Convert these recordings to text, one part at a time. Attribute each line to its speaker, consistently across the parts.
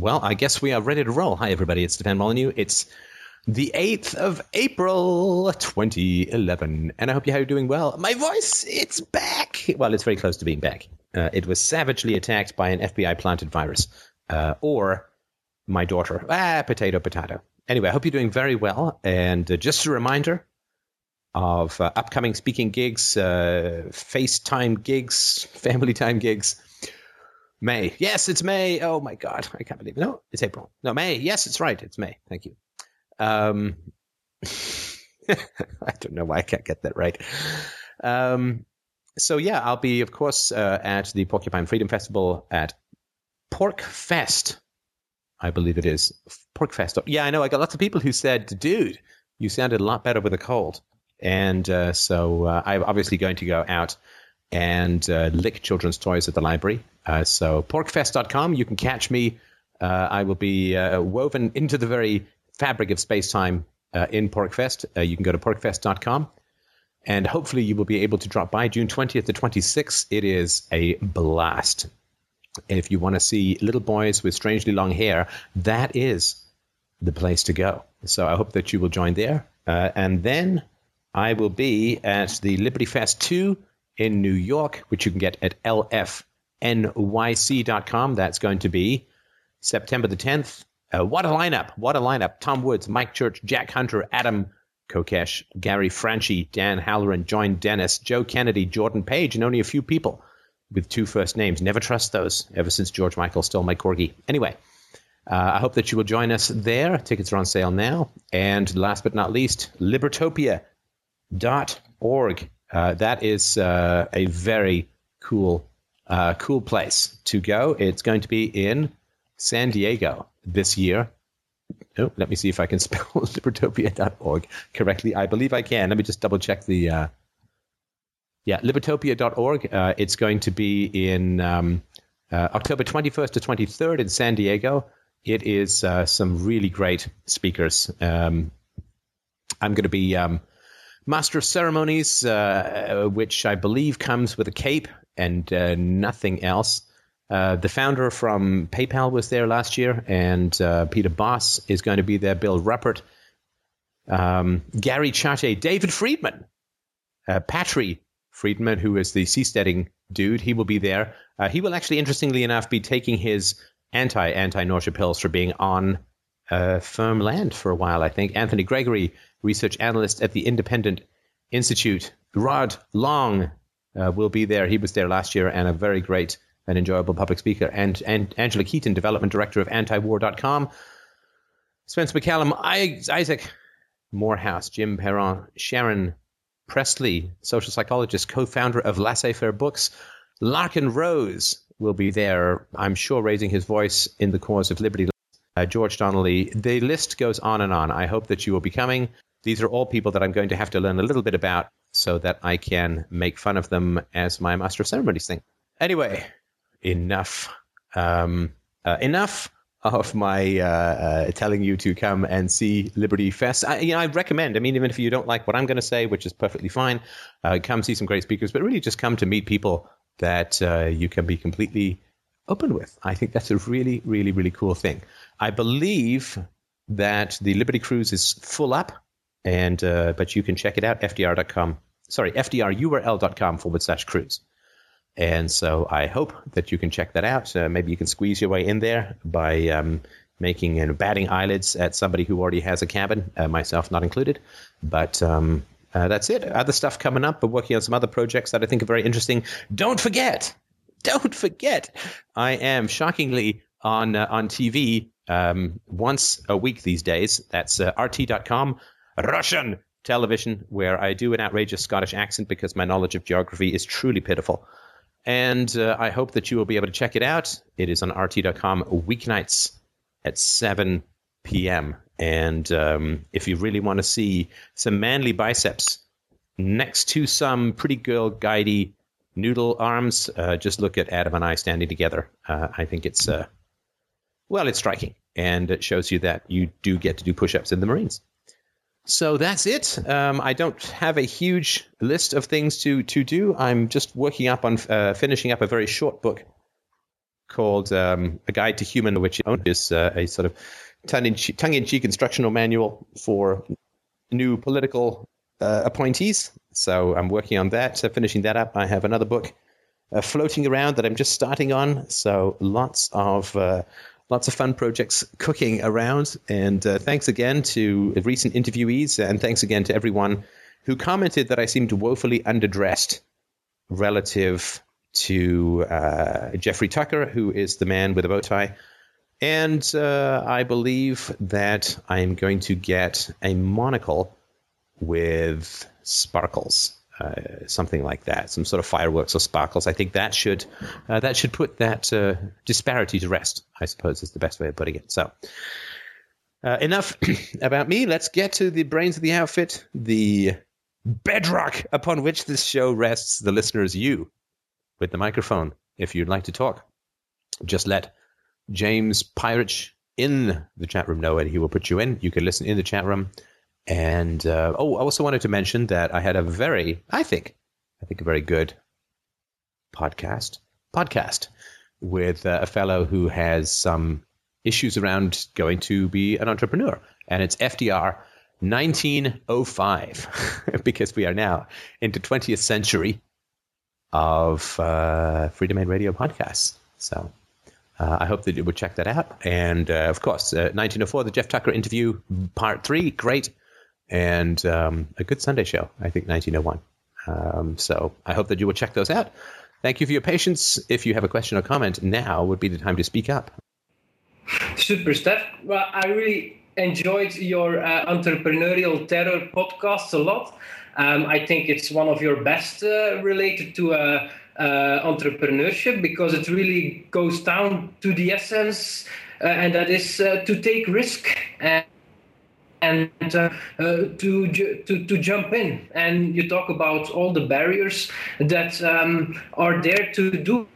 Speaker 1: Well, I guess we are ready to roll. Hi, everybody. It's Stefan Molyneux. It's the 8th of April, 2011. And I hope you're doing well. My voice, it's back. Well, it's very close to being back. Uh, it was savagely attacked by an FBI planted virus. Uh, or my daughter. Ah, potato, potato. Anyway, I hope you're doing very well. And uh, just a reminder of uh, upcoming speaking gigs, uh, FaceTime gigs, family time gigs. May. Yes, it's May. Oh my God. I can't believe it. No, it's April. No, May. Yes, it's right. It's May. Thank you. Um, I don't know why I can't get that right. Um, so yeah, I'll be, of course, uh, at the Porcupine Freedom Festival at PorcFest. I believe it is PorcFest. Yeah, I know. I got lots of people who said, "Dude, you sounded a lot better with a cold." And uh, so uh, I'm obviously going to go out and uh, lick children's toys at the library. Uh, so porcfest.com, you can catch me. Uh, I will be uh, woven into the very fabric of space time in PorcFest. you can go to porcfest.com. And hopefully you will be able to drop by June 20th to 26th. It is a blast. If you want to see little boys with strangely long hair, that is the place to go. So I hope that you will join there. and then I will be at the Liberty Fest 2 in New York, which you can get at lfnyc.com. That's going to be September the 10th. Uh, what a lineup! What a lineup. Tom Woods, Mike Church, Jack Hunter, Adam Kokesh, Gary Franchi, Dan Halloran, John Dennis, Joe Kennedy, Jordan Page, and only a few people with two first names. Never trust those ever since George Michael stole my corgi. Anyway, uh, I hope that you will join us there. Tickets are on sale now. And last but not least, Libertopia dot org. Uh, that is uh, a very cool, uh, cool place to go. It's going to be in San Diego this year. Oh, let me see if I can spell libertopia.org correctly. I believe I can. Let me just double check the. Uh, yeah, libertopia.org. Uh, it's going to be in um, October 21st to 23rd in San Diego. It is some really great speakers. Um, I'm going to be um, Master of Ceremonies, uh, which I believe comes with a cape and uh, nothing else. Uh, the founder from PayPal was there last year, and uh, Peter Boss is going to be there. Bill Buppert, um, Gary Chartier, David Friedman, uh, Patri Friedman, who is the seasteading dude, he will be there. Uh, he will actually, interestingly enough, be taking his anti anti Norcia pills for being on firm land for a while. I think Anthony Gregory research analyst at the Independent Institute. Rod Long uh, will be there. He was there last year and a very great and enjoyable public speaker. And, and Angela Keaton, development director of antiwar.com. Spencer MacCallum, Isaac Morehouse, Jim Peron, Sharon Presley, social psychologist, co founder of Laissez Faire Books. Larken Rose will be there, I'm sure, raising his voice in the cause of liberty. Uh, George Donnelly. The list goes on and on. I hope that you will be coming. These are all people that I'm going to have to learn a little bit about so that I can make fun of them as my Master of Ceremonies thing. Anyway, enough. Um, uh, enough of my uh, uh, telling you to come and see Liberty Fest. I, you know, I recommend. I mean, even if you don't like what I'm going to say, which is perfectly fine, uh, come see some great speakers. But really, just come to meet people that uh, you can be completely open with. I think that's a really, really, really cool thing. I believe that the Liberty Cruise is full up and uh, but you can check it out fdr.com sorry fdrurl.com forward slash cruise. And so i hope that you can check that out. Uh, maybe you can squeeze your way in there by um, making and batting eyelids at somebody who already has a cabin uh, myself not included. But um, uh, that's it. Other stuff coming up but working on some other projects that i think are very interesting. Don't forget don't forget i am shockingly on uh, on tv um, once a week these days. That's uh, rt.com Russian television, where I do an outrageous Scottish accent because my knowledge of geography is truly pitiful. And uh, I hope that you will be able to check it out. It is on RT.com weeknights at 7 p.m. And um, if you really want to see some manly biceps next to some pretty girl guidey noodle arms, uh, just look at Adam and I standing together. Uh, I think it's, uh, well, it's striking. And it shows you that you do get to do push ups in the Marines. So that's it. Um, I don't have a huge list of things to to do. I'm just working up on uh, finishing up a very short book called um, A Guide to Human, which is uh, a sort of tongue-in-cheek instructional manual for new political uh, appointees. So I'm working on that, uh, finishing that up. I have another book uh, floating around that I'm just starting on. So lots of uh, lots of fun projects cooking around. And uh, thanks again to recent interviewees, and thanks again to everyone who commented that I seemed woefully underdressed relative to uh, Jeffrey Tucker, who is the man with a bow tie. And uh, I believe that I'm going to get a monocle with sparkles, uh, something like that, some sort of fireworks or sparkles. I think that should uh, that should put that uh, disparity to rest. I suppose is the best way of putting it. So. Uh, enough about me. Let's get to the brains of the outfit, the bedrock upon which this show rests, the listeners, you, with the microphone. If you'd like to talk, just let James Pirich in the chat room know, and he will put you in. You can listen in the chat room. And uh, oh, I also wanted to mention that I had a very, I think, I think a very good podcast podcast with uh, a fellow who has some issues around going to be an entrepreneur, and it's FDR 1905 because we are now into 20th century of uh, Free Domain Radio podcasts. So uh, I hope that you would check that out. And uh, of course, 1904, uh, the Jeff Tucker interview, part three, great. And um, a good Sunday show, I think 1901. Um, so I hope that you will check those out. Thank you for your patience. If you have a question or comment, now would be the time to speak up.
Speaker 2: Super, Steph. Well, I really enjoyed your uh, entrepreneurial terror podcast a lot. Um, I think it's one of your best uh, related to uh, uh entrepreneurship because it really goes down to the essence, uh, and that is uh, to take risk and and uh, uh, to, to to jump in. And you talk about all the barriers that um, are there to do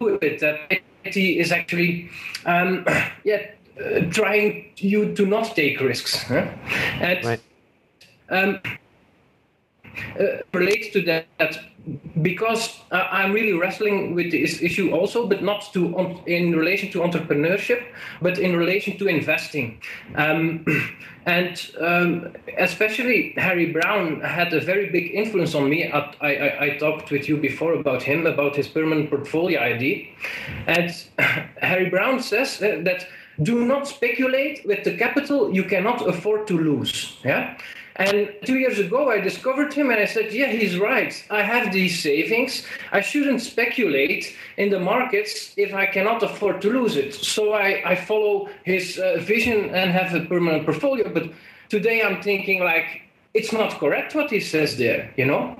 Speaker 2: it. That IT is actually, um, yeah, uh, trying you to not take risks. Huh? And, right. um, uh, relates to that, because uh, I'm really wrestling with this issue also, but not to in relation to entrepreneurship, but in relation to investing. Um, and um, especially Harry Browne had a very big influence on me. I, I, I, talked with you before about him, about his permanent portfolio ID. And Harry Browne says that do not speculate with the capital you cannot afford to lose. Yeah. And two years ago, I discovered him and I said, Yeah, he's right. I have these savings. I shouldn't speculate in the markets if I cannot afford to lose it. So I, I follow his uh, vision and have a permanent portfolio. But today I'm thinking, like, it's not correct what he says there, you know?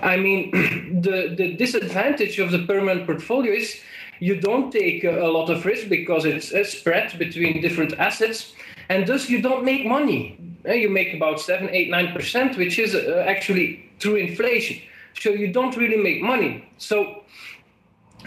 Speaker 2: I mean, the, the disadvantage of the permanent portfolio is you don't take a lot of risk because it's spread between different assets and thus you don't make money. You make about 7 8 9% which is uh, actually through inflation. So you don't really make money. So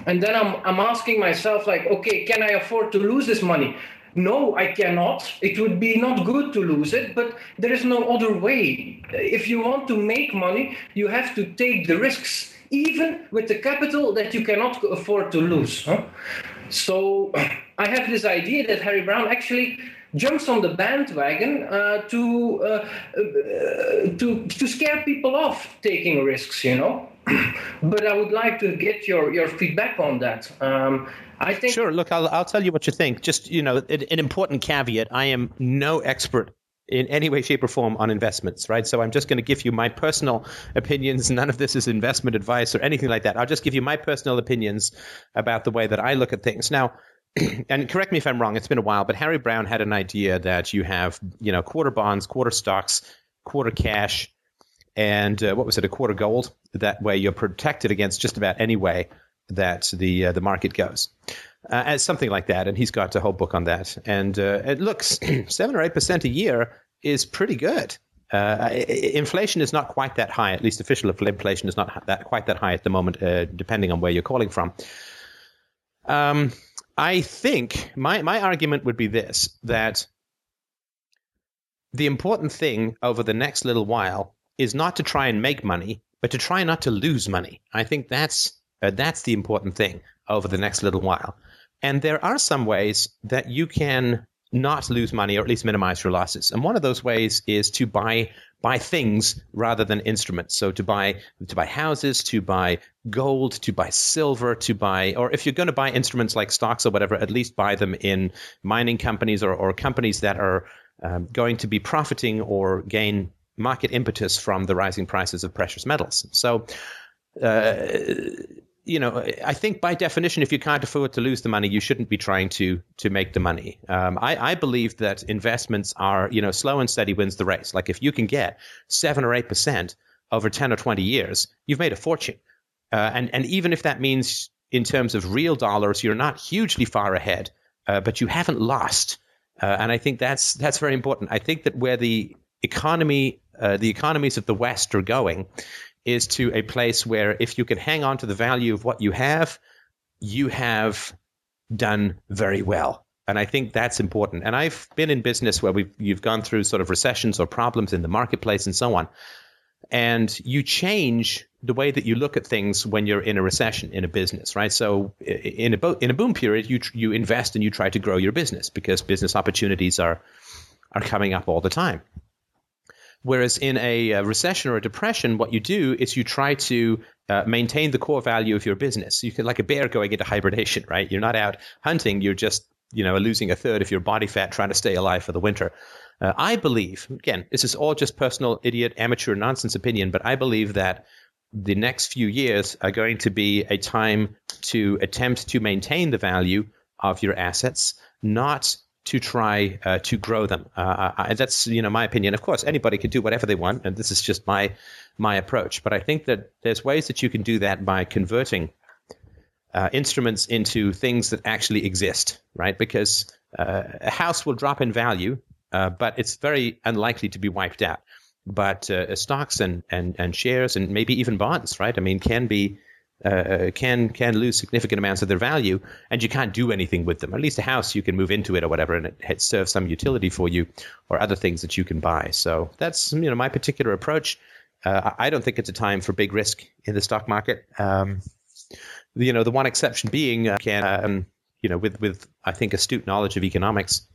Speaker 2: and then I'm, I'm asking myself like okay can i afford to lose this money? No i cannot. It would be not good to lose it but there is no other way. If you want to make money you have to take the risks even with the capital that you cannot afford to lose huh? so i have this idea that harry browne actually jumps on the bandwagon uh, to, uh, uh, to, to scare people off taking risks, you know. but I would like to get your, your feedback on that. Um, I think.
Speaker 1: Sure. Look, I'll, I'll tell you what you think. Just, you know, an, an important caveat I am no expert in any way, shape, or form on investments, right? So I'm just going to give you my personal opinions. None of this is investment advice or anything like that. I'll just give you my personal opinions about the way that I look at things. Now, and correct me if I'm wrong, it's been a while, but Harry Browne had an idea that you have, you know, quarter bonds, quarter stocks, quarter cash, and uh, what was it, a quarter gold? That way you're protected against just about any way that the uh, the market goes. Uh, as something like that, and he's got a whole book on that. And uh, it looks seven or eight percent a year is pretty good. Uh, inflation is not quite that high. At least official inflation is not that quite that high at the moment, uh, depending on where you're calling from. Um, I think my, my argument would be this that the important thing over the next little while is not to try and make money, but to try not to lose money. I think that's uh, that's the important thing. over the next little while. And there are some ways that you can not lose money or at least minimize your losses. And one of those ways is to buy buy things rather than instruments. So to buy to buy houses, to buy gold, to buy silver, to buy or if you're going to buy instruments like stocks or whatever, at least buy them in mining companies or, or companies that are um, going to be profiting or gain market impetus from the rising prices of precious metals. So uh, you know, I think by definition, if you can't afford to lose the money, you shouldn't be trying to to make the money. Um, I, I, believe that investments are, you know, slow and steady wins the race. Like if you can get seven or eight percent over ten or twenty years, you've made a fortune. Uh, and and even if that means in terms of real dollars, you're not hugely far ahead, uh, but you haven't lost. Uh, and I think that's that's very important. I think that where the economy, uh, the economies of the West are going, is to a place where if you can hang on to the value of what you have, you have done very well. And I think that's important. And I've been in business where we've you've gone through sort of recessions or problems in the marketplace and so on. And you change the way that you look at things when you're in a recession in a business, right? So in a bo- in a boom period, you you invest and you try to grow your business because business opportunities are are coming up all the time. Whereas in a, recession or a depression, what you do is you try to uh, maintain the core value of your business. You can, like a bear going into hibernation, right? You're not out hunting. You're just, you know, losing a third of your body fat trying to stay alive for the winter. Uh, I believe, again, this is all just personal, idiot, amateur nonsense opinion, but I believe that the next few years are going to be a time to attempt to maintain the value of your assets, not to try uh, to grow them. Uh, I, that's you know my opinion. Of course, anybody can do whatever they want, and this is just my my approach. But I think that there's ways that you can do that by converting uh, instruments into things that actually exist, right? Because uh, a house will drop in value, uh, but it's very unlikely to be wiped out. But uh, stocks and, and and shares and maybe even bonds, right? I mean, can be uh, can can lose significant amounts of their value, and you can't do anything with them. At least a house, you can move into it or whatever, and it, it serves some utility for you, or other things that you can buy. So that's you know my particular approach. Uh, I don't think it's a time for big risk in the stock market. Um, you know, the one exception being uh, can um, you know with with I think astute knowledge of economics.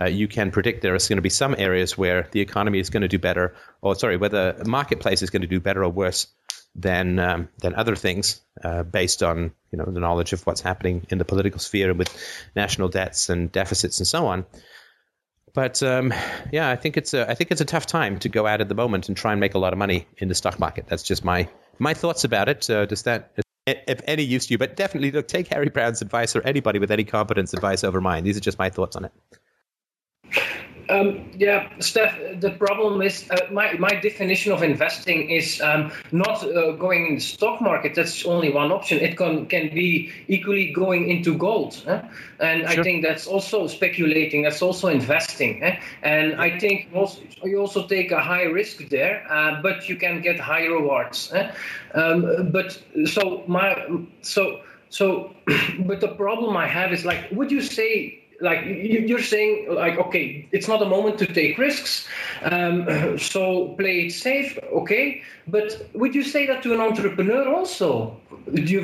Speaker 1: Uh, you can predict there is going to be some areas where the economy is going to do better, or sorry, where the marketplace is going to do better or worse than um, than other things uh, based on you know the knowledge of what's happening in the political sphere and with national debts and deficits and so on. But um, yeah, I think it's a I think it's a tough time to go out at the moment and try and make a lot of money in the stock market. That's just my my thoughts about it. Uh, does that if any use to you? But definitely look, take Harry Browne's advice or anybody with any competence advice over mine. These are just my thoughts on it.
Speaker 2: Um, yeah, Steph, the problem is uh, my, my definition of investing is um, not uh, going in the stock market. That's only one option. It can, can be equally going into gold. Eh? And sure. I think that's also speculating, that's also investing. Eh? And I think also, you also take a high risk there, uh, but you can get high rewards. Eh? Um, but so my so so but the problem I have is like, would you say like you're saying like okay it's not a moment to take risks um, so play it safe okay? But would you say that to an entrepreneur also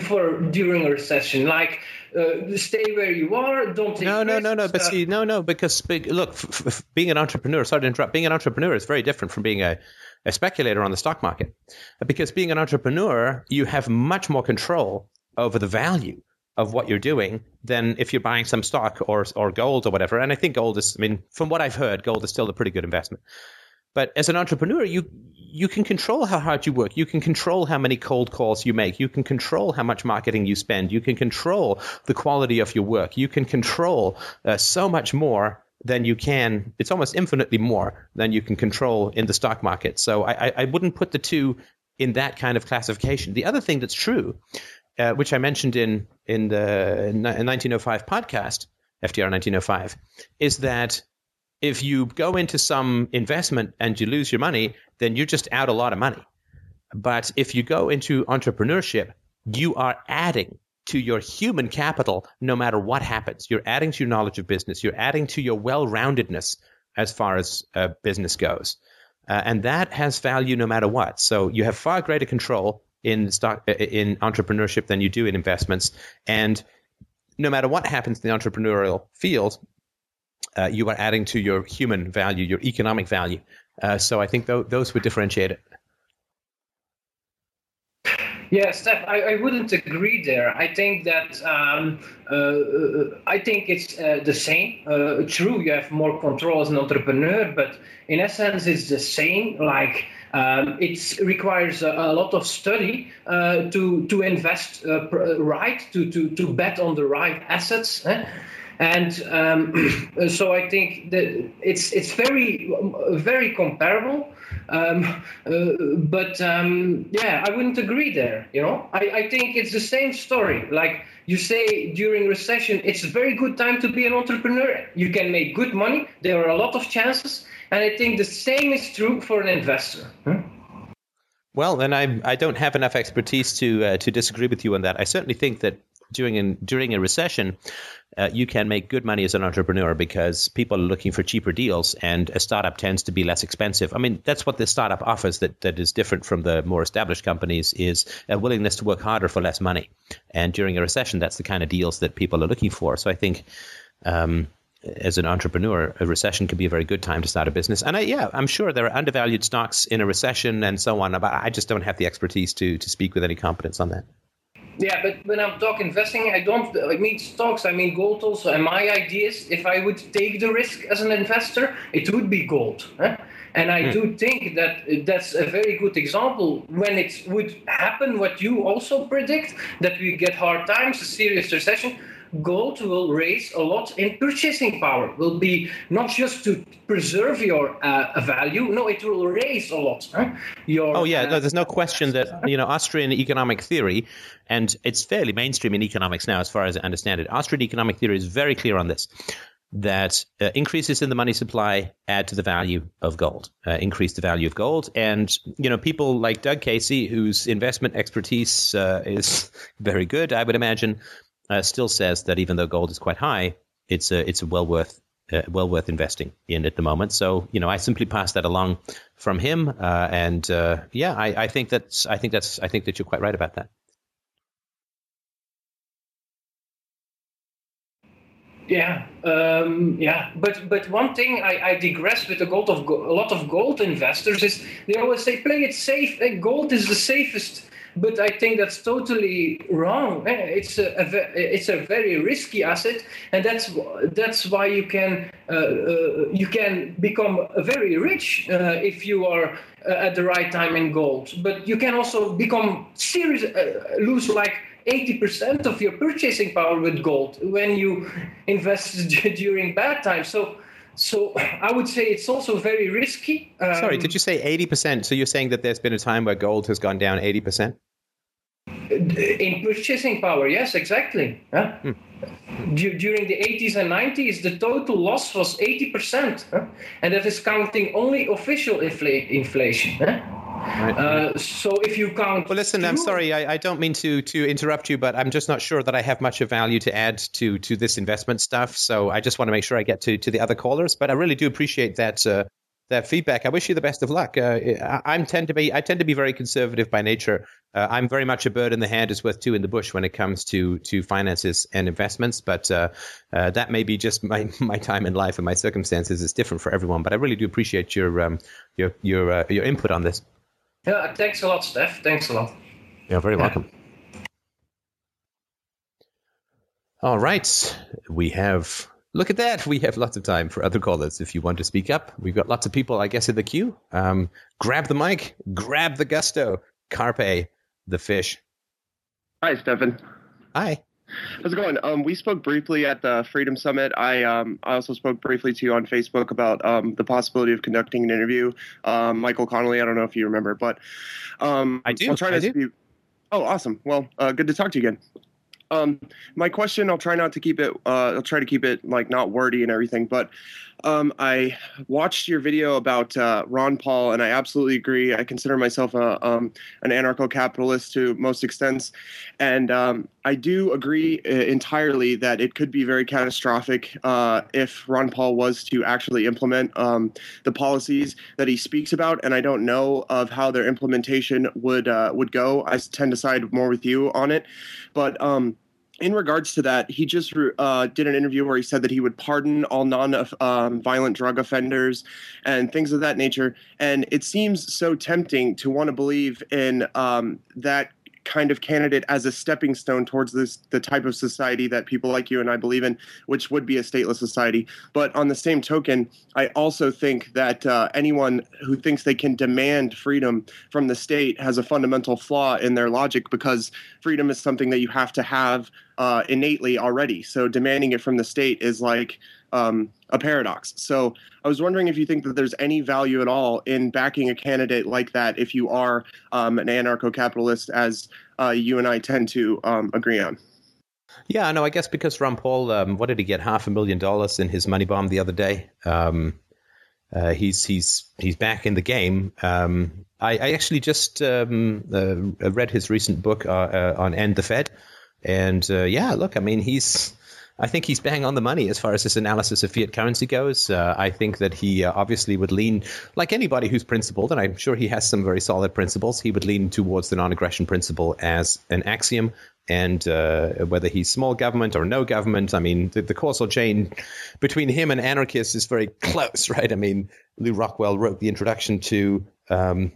Speaker 2: for during a recession? Like uh, stay where you are don't take
Speaker 1: no no risks, no no but uh, see no no because look f- f- being an entrepreneur sorry to interrupt being an entrepreneur is very different from being a a speculator on the stock market. Because being an entrepreneur you have much more control over the value of what you're doing than if you're buying some stock or or gold or whatever. And I think gold is, I mean, from what I've heard, gold is still a pretty good investment. But as an entrepreneur, you you can control how hard you work. You can control how many cold calls you make. You can control how much marketing you spend. You can control the quality of your work. You can control uh, so much more than you can. It's almost infinitely more than you can control in the stock market. So I, I wouldn't put the two in that kind of classification. The other thing that's true uh, which I mentioned in in the 1905 podcast, FDR 1905, is that if you go into some investment and you lose your money, then you're just out a lot of money. But if you go into entrepreneurship, you are adding to your human capital no matter what happens. You're adding to your knowledge of business. You're adding to your well roundedness as far as uh, business goes. Uh, and that has value no matter what. So you have far greater control in stock in entrepreneurship than you do in investments. And no matter what happens in the entrepreneurial field, uh, you are adding to your human value, your economic value. Uh, so I think th- those would differentiate it.
Speaker 2: Yeah, Steph, I, I wouldn't agree there. I think that um, uh, I think it's uh, the same. Uh, true, you have more control as an entrepreneur, but in essence, it's the same. Like um, it requires a, a, lot of study uh, to to invest uh, right, to, to to bet on the right assets. Eh? and um, so I think that it's it's very very comparable. Um, uh, but um, yeah, I wouldn't agree there. You know, I, I think it's the same story. Like you say during recession, it's a very good time to be an entrepreneur. You can make good money. There are a lot of chances, and I think the same is true for an investor. Huh?
Speaker 1: Well, then I I don't have enough expertise to uh, to disagree with you on that. I certainly think that during an, during a recession, uh, you can make good money as an entrepreneur because people are looking for cheaper deals, and a startup tends to be less expensive. I mean, that's what the startup offers that that is different from the more established companies is a willingness to work harder for less money. And during a recession, that's the kind of deals that people are looking for. So I think. Um, as an entrepreneur, a recession can be a very good time to start a business. And I, yeah, I'm sure there are undervalued stocks in a recession and so on. But I just don't have the expertise to to speak with any competence on that.
Speaker 2: Yeah, but when I'm talking investing, I don't I mean stocks, I mean gold also. And my idea is if I would take the risk as an investor, it would be gold. Huh? And I mm. do think that that's a very good example when it would happen, what you also predict, that we get hard times, a serious recession gold will raise a lot in purchasing power. Will be not just to preserve your uh, value. No, it will raise a lot. Huh?
Speaker 1: Your, oh yeah, uh, no, there's no question that you know Austrian economic theory, and it's fairly mainstream in economics now, as far as I understand it. Austrian economic theory is very clear on this. That uh, increases in the money supply add to the value of gold, uh, increase the value of gold, and you know people like Doug Casey, whose investment expertise uh, is very good, I would imagine, uh, still says that even though gold is quite high, it's a, it's a well worth uh, well worth investing in at the moment. So you know, I simply pass that along from him, uh, and uh, yeah, I, I, think that's I think that's I think that you're quite right about that.
Speaker 2: Yeah, um, yeah, but but one thing I, I digress with a gold of a lot of gold investors is they always say play it safe. Gold is the safest but I think that's totally wrong. Eh, it's a, a, it's a very risky asset, and that's that's why you can uh, uh, you can become very rich uh, if you are uh, at the right time in gold. But you can also become serious uh, lose like. 80% of your purchasing power with gold when you invest during bad times. So, so I would say it's also very risky.
Speaker 1: Um, Sorry, did you say 80%? So you're saying that there's been a time where gold has gone down 80%?
Speaker 2: In purchasing power yes exactly yeah. Hmm. during the 80s and 90s the total loss was 80% huh? and that is counting only official infl- inflation huh? Right. Uh, so if you count
Speaker 1: well listen i'm sorry I, I, don't mean to to interrupt you but i'm just not sure that i have much of value to add to to this investment stuff so i just want to make sure i get to to the other callers but i really do appreciate that uh, that feedback. I wish you the best of luck. Uh, I, am tend to be I tend to be very conservative by nature. Uh, I'm very much a bird in the hand is worth two in the bush when it comes to to finances and investments. But uh, uh, that may be just my, my time in life and my circumstances is different for everyone. But I really do appreciate your um, your your uh, your input on this.
Speaker 2: Yeah, thanks a lot, Steph. Thanks a lot.
Speaker 1: You're very welcome. All right, we have Look at that. We have lots of time for other callers if you want to speak up. We've got lots of people, I guess, in the queue. Um, grab the mic, grab the gusto. Carpe, the fish.
Speaker 3: Hi, Stefan.
Speaker 1: Hi.
Speaker 3: How's it going? Um, we spoke briefly at the Freedom Summit. I um, I also spoke briefly to you on Facebook about um, the possibility of conducting an interview. Um, Michael Connolly, I don't know if you remember, but um,
Speaker 1: I do. I'll
Speaker 3: try
Speaker 1: to
Speaker 3: do. Oh, awesome. Well, uh, good to talk to you again. Um, my question, I'll try not to keep it. Uh, I'll try to keep it like not wordy and everything. But um, I watched your video about uh, Ron Paul, and I absolutely agree. I consider myself a, um, an anarcho-capitalist to most extents, and um, I do agree uh, entirely that it could be very catastrophic uh, if Ron Paul was to actually implement um, the policies that he speaks about, and I don't know of how their implementation would uh, would go. I tend to side more with you on it, but. Um, in regards to that, he just uh, did an interview where he said that he would pardon all non-violent um, drug offenders and things of that nature. And it seems so tempting to want to believe in um, that kind of candidate as a stepping stone towards this the type of society that people like you and I believe in, which would be a stateless society. But on the same token, I also think that uh, anyone who thinks they can demand freedom from the state has a fundamental flaw in their logic because freedom is something that you have to have uh, innately already. So demanding it from the state is like um, a paradox. So I was wondering if you think that there's any value at all in backing a candidate like that if you are um, an anarcho-capitalist, as uh, you and I tend to um, agree on.
Speaker 1: Yeah, no, I guess because Ron Paul, um, what did he get? Half a million dollars in his money bomb the other day. Um, uh, he's he's he's back in the game. Um, I, I, actually just um, uh, read his recent book uh, uh, on End the Fed, and uh, yeah, look, I mean, he's I think he's bang on the money as far as his analysis of fiat currency goes. Uh, I think that he uh, obviously would lean, like anybody who's principled, and I'm sure he has some very solid principles, he would lean towards the non aggression principle as an axiom. And uh, whether he's small government or no government, I mean, the, the, causal chain between him and anarchists is very close, right? I mean, Lew Rockwell wrote the introduction to um,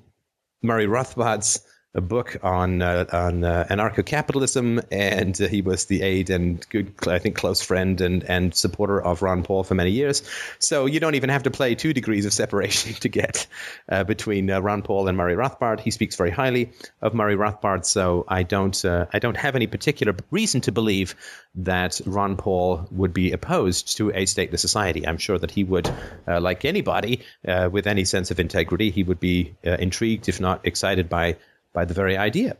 Speaker 1: Murray Rothbard's a book on uh, on uh, anarcho-capitalism, and uh, he was the aide and good, I think, close friend and and supporter of Ron Paul for many years. So you don't even have to play two degrees of separation to get uh, between uh, Ron Paul and Murray Rothbard. He speaks very highly of Murray Rothbard, so I don't uh, I don't have any particular reason to believe that Ron Paul would be opposed to a stateless society. I'm sure that he would, like anybody with any sense of integrity, he would be intrigued, if not excited, by by the very idea.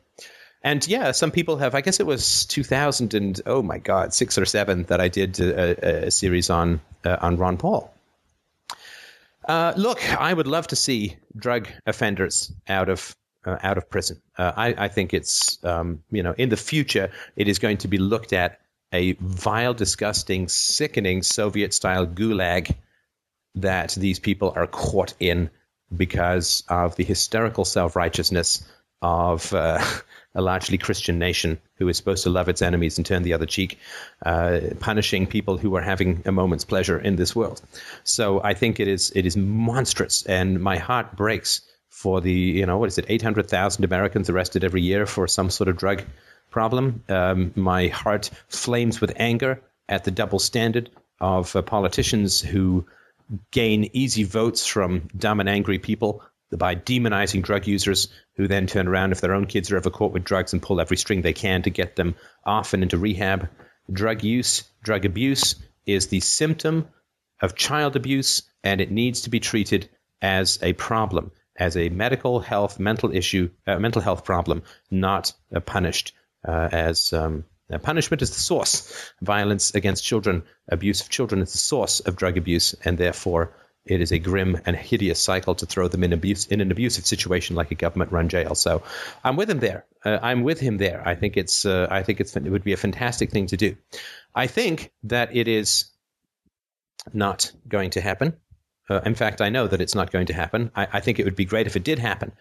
Speaker 1: And yeah, some people have. I guess it was 2000 and oh my god, six or seven that I did a, a series on uh, on Ron Paul. Uh, look, I would love to see drug offenders out of uh, out of prison. Uh, I, I, think it's um, you know in the future it is going to be looked at a vile, disgusting, sickening Soviet style gulag that these people are caught in because of the hysterical self righteousness of uh, a largely Christian nation who is supposed to love its enemies and turn the other cheek, uh, punishing people who are having a moment's pleasure in this world. So I think it is it is monstrous, and my heart breaks for the you know what is it, eight hundred thousand Americans arrested every year for some sort of drug problem. Um, my heart flames with anger at the double standard of uh, politicians who gain easy votes from dumb and angry people by demonizing drug users who then turn around if their own kids are ever caught with drugs and pull every string they can to get them off and into rehab. Drug use, drug abuse is the symptom of child abuse, and it needs to be treated as a problem, as a medical health, mental issue, uh, mental health problem, not uh, punished uh, as um, punishment is the source. Violence against children, abuse of children is the source of drug abuse, and therefore it is a grim and hideous cycle to throw them in abuse in an abusive situation like a government-run jail. So, I'm with him there. Uh, I'm with him there. I think it's uh, I think it's it would be a fantastic thing to do. I think that it is not going to happen. Uh, in fact, I know that it's not going to happen. I, I think it would be great if it did happen.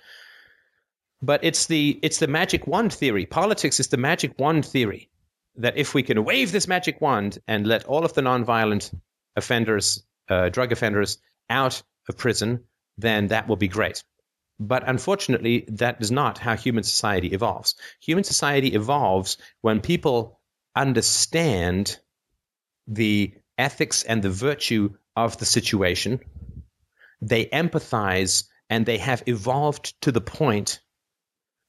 Speaker 1: But it's the it's the magic wand theory. Politics is the magic wand theory that if we can wave this magic wand and let all of the nonviolent offenders, uh, drug offenders, out of prison, then that will be great. But unfortunately, that is not how human society evolves. Human society evolves when people understand the ethics and the virtue of the situation. They empathize and they have evolved to the point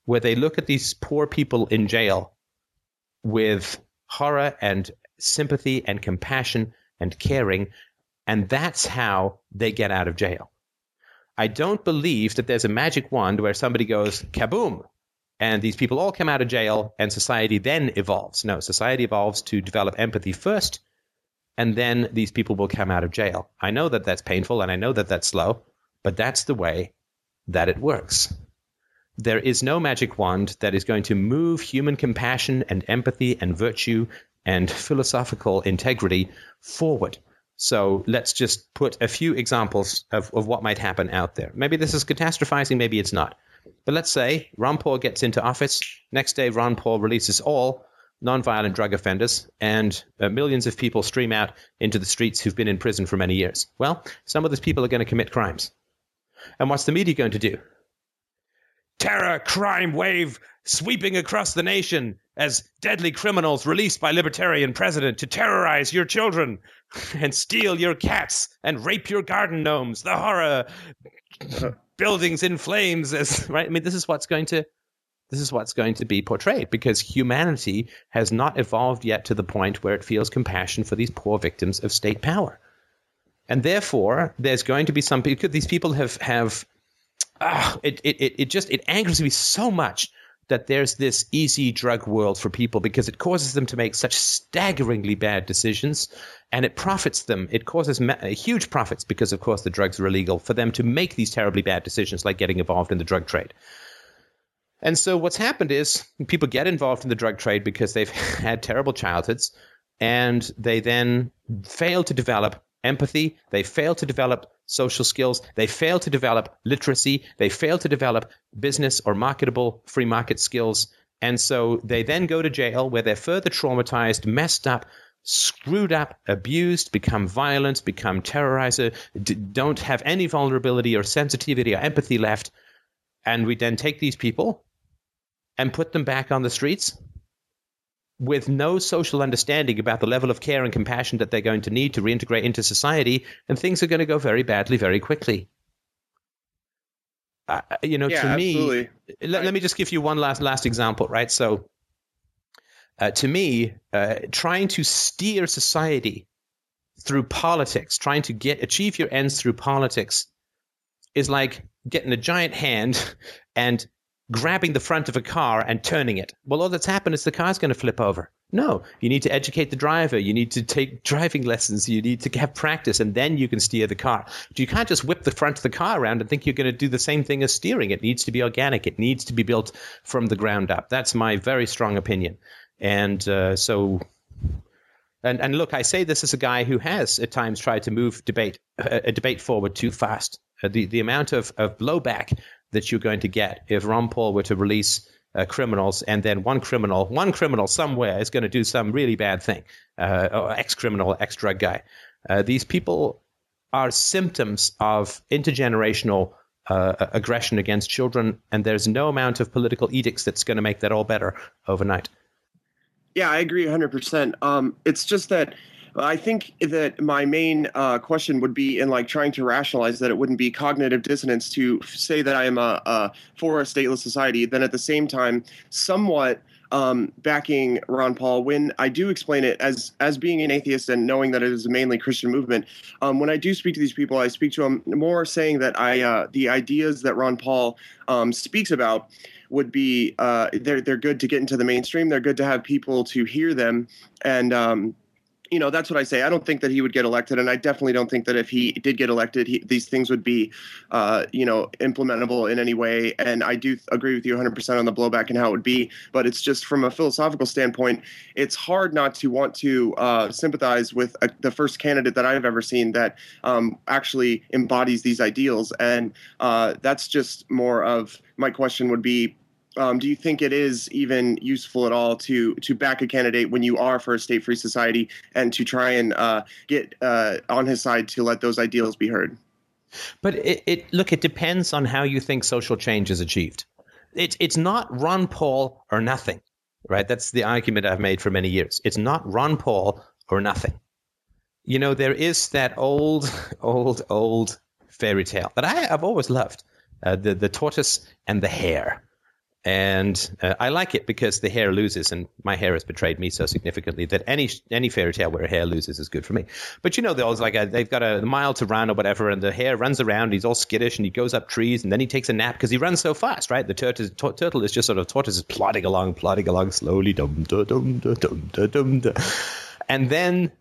Speaker 1: where they look at these poor people in jail with horror and sympathy and compassion and caring and that's how they get out of jail. I don't believe that there's a magic wand where somebody goes kaboom and these people all come out of jail and society then evolves. No, society evolves to develop empathy first and then these people will come out of jail. I know that that's painful and I know that that's slow, but that's the way that it works. there is no magic wand that is going to move human compassion and empathy and virtue and philosophical integrity forward. So let's just put a few examples of, of what might happen out there. Maybe this is catastrophizing, maybe it's not. But let's say Ron Paul gets into office. Next day, Ron Paul releases all nonviolent drug offenders, and uh, millions of people stream out into the streets who've been in prison for many years. Well, some of those people are going to commit crimes. And what's the media going to do? Terror, crime wave sweeping across the nation as deadly criminals released by libertarian president to terrorize your children and steal your cats and rape your garden gnomes. The horror, buildings in flames. As right, I mean, this is what's going to this is what's going to be portrayed because humanity has not evolved yet to the point where it feels compassion for these poor victims of state power. And therefore, there's going to be some people, these people have, have uh, it, it, it just, it angers me so much that there's this easy drug world for people because it causes them to make such staggeringly bad decisions and it profits them. It causes ma- uh, huge profits because, of course, the drugs are illegal for them to make these terribly bad decisions like getting involved in the drug trade. And so what's happened is people get involved in the drug trade because they've had terrible childhoods and they then fail to develop empathy, they fail to develop social skills, they fail to develop literacy, they fail to develop business or marketable free market skills. And so they then go to jail where they're further traumatized, messed up, screwed up, abused, become violent, become terrorizer, d- don't have any vulnerability or sensitivity or empathy left. And we then take these people and put them back on the streets with no social understanding about the level of care and compassion that they're going to need to reintegrate into society, and things are going to go very badly very quickly. Uh, you know,
Speaker 3: Yeah,
Speaker 1: to
Speaker 3: absolutely.
Speaker 1: me, let, let me just give you one last last example, right? So, uh, to me, uh, trying to steer society through politics, trying to get achieve your ends through politics, is like getting a giant hand and grabbing the front of a car and turning it. Well, all that's happened is the car's going to flip over. No, you need to educate the driver. You need to take driving lessons. You need to have practice, and then you can steer the car. You can't just whip the front of the car around and think you're going to do the same thing as steering. It needs to be organic. It needs to be built from the ground up. That's my very strong opinion. And uh, so and and look, I say this as a guy who has at times tried to move debate uh, a debate forward too fast. Uh, the the amount of, of blowback that you're going to get if Ron Paul were to release uh, criminals and then one criminal one criminal somewhere is going to do some really bad thing, uh, ex criminal, ex drug guy. Uh, these people are symptoms of intergenerational uh, aggression against children, and there's no amount of political edicts that's going to make that all better overnight.
Speaker 3: Yeah, I agree 100%. Um, it's just that I think that my main uh, question would be in like trying to rationalize that it wouldn't be cognitive dissonance to say that I am a, a for a stateless society, then at the same time, somewhat um, backing Ron Paul when I do explain it as as being an atheist and knowing that it is a mainly Christian movement. Um, when I do speak to these people, I speak to them more saying that I uh, the ideas that Ron Paul um, speaks about would be uh, they're they're good to get into the mainstream. They're good to have people to hear them and. Um, you know that's what I say. I don't think that he would get elected, and I definitely don't think that if he did get elected, he, these things would be, uh, you know, implementable in any way. And I do agree with you 100% on the blowback and how it would be. But it's just from a philosophical standpoint, it's hard not to want to uh, sympathize with a, the first candidate that I've ever seen that um, actually embodies these ideals. And uh, that's just more of my question would be um, do you think it is even useful at all to to back a candidate when you are for a state free society and to try and uh, get uh, on his side to let those ideals be heard?
Speaker 1: But it, it look, it depends on how you think social change is achieved. It's it's not Ron Paul or nothing, right? That's the argument I've made for many years. It's not Ron Paul or nothing. You know, there is that old, old, old fairy tale that I, I've always loved: uh, the the tortoise and the hare and uh, I like it because the hare loses, and my hair has betrayed me so significantly that any any fairy tale where a hare loses is good for me. But you know, they're always like a, they've got a mile to run or whatever, and the hare runs around. He's all skittish, and he goes up trees, and then he takes a nap because he runs so fast, right? The turtle, t- turtle is just sort of tortoise is plodding along, plodding along slowly, dum dum dum dum dum, dum. and then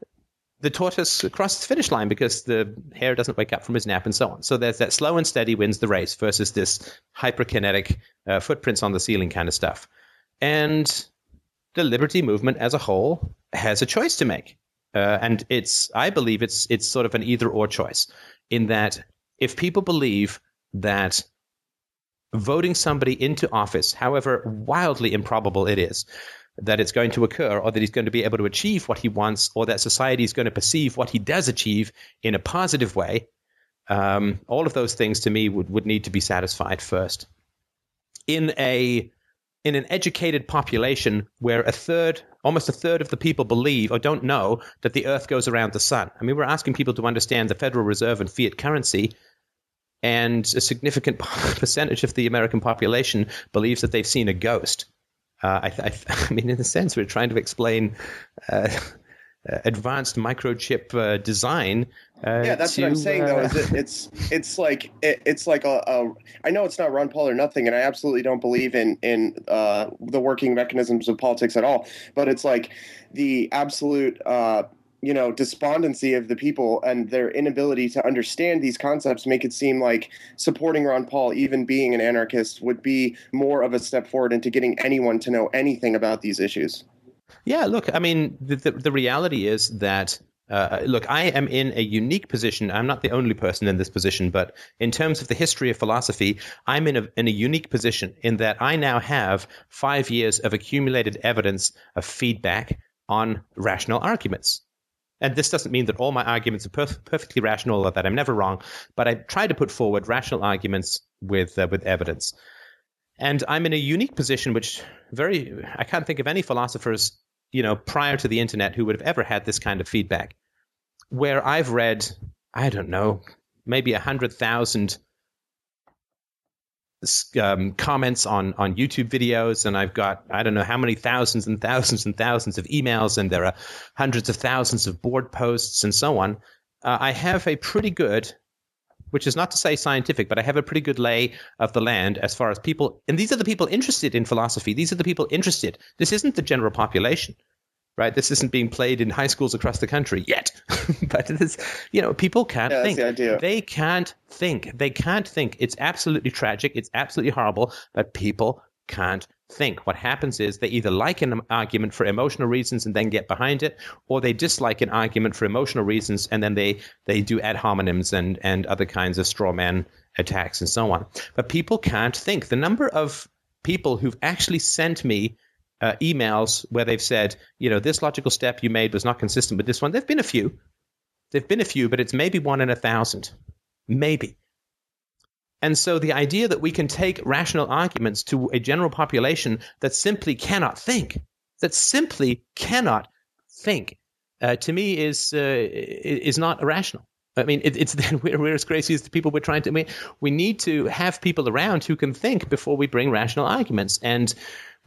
Speaker 1: the tortoise crosses the finish line because the hare doesn't wake up from his nap and so on. So there's that slow and steady wins the race versus this hyperkinetic uh, footprints on the ceiling kind of stuff. And the liberty movement as a whole has a choice to make. Uh, and it's, I believe it's, it's sort of an either or choice in that if people believe that voting somebody into office, however wildly improbable it is, that it's going to occur or that he's going to be able to achieve what he wants or that society is going to perceive what he does achieve in a positive way, um, all of those things to me would, would need to be satisfied first. In a in an educated population where a third, almost a third of the people believe or don't know that the earth goes around the sun. I mean, we're asking people to understand the Federal Reserve and fiat currency, and a significant percentage of the American population believes that they've seen a ghost. Uh, I, I, I, mean, in a sense, we're trying to explain uh, uh, advanced microchip uh, design.
Speaker 3: Uh, yeah, that's to, what I'm saying. though, is it, it's it's like it, it's like a, a. I know it's not Ron Paul or nothing, and I absolutely don't believe in in uh, the working mechanisms of politics at all. But it's like the absolute you know despondency of the people and their inability to understand these concepts make it seem like supporting Ron Paul even being an anarchist would be more of a step forward into getting anyone to know anything about these issues.
Speaker 1: Yeah, look, I mean the the, the reality is that uh, look, I am in a unique position. I'm not the only person in this position, but in terms of the history of philosophy, I'm in a, in a unique position in that I now have five years of accumulated evidence of feedback on rational arguments. And this doesn't mean that all my arguments are perf- perfectly rational or that I'm never wrong, but I try to put forward rational arguments with uh, with evidence. And I'm in a unique position, which very I can't think of any philosophers, you know, prior to the internet who would have ever had this kind of feedback. Where I've read, I don't know, maybe a hundred thousand um, comments on on YouTube videos, and I've got I don't know how many thousands and thousands and thousands of emails, and there are hundreds of thousands of board posts and so on. Uh, I have a pretty good, which is not to say scientific, but I have a pretty good lay of the land as far as people, and these are the people interested in philosophy. These are the people interested. This isn't the general population right? This isn't being played in high schools across the country yet, but it is, you know, people can't
Speaker 3: yeah,
Speaker 1: think.
Speaker 3: The
Speaker 1: they can't think. They can't think. It's absolutely tragic. It's absolutely horrible, but people can't think. What happens is they either like an argument for emotional reasons and then get behind it, or they dislike an argument for emotional reasons and then they they do ad hominems and and other kinds of straw man attacks and so on. But people can't think. The number of people who've actually sent me uh, emails where they've said, you know, this logical step you made was not consistent with this one. There've been a few. There've been a few, but it's maybe one in a thousand. Maybe. And so the idea that we can take rational arguments to a general population that simply cannot think, that simply cannot think, uh, to me is uh, is not irrational. I mean, it, it's then we're, we're, as crazy as the people we're trying to. I mean, we need to have people around who can think before we bring rational arguments. And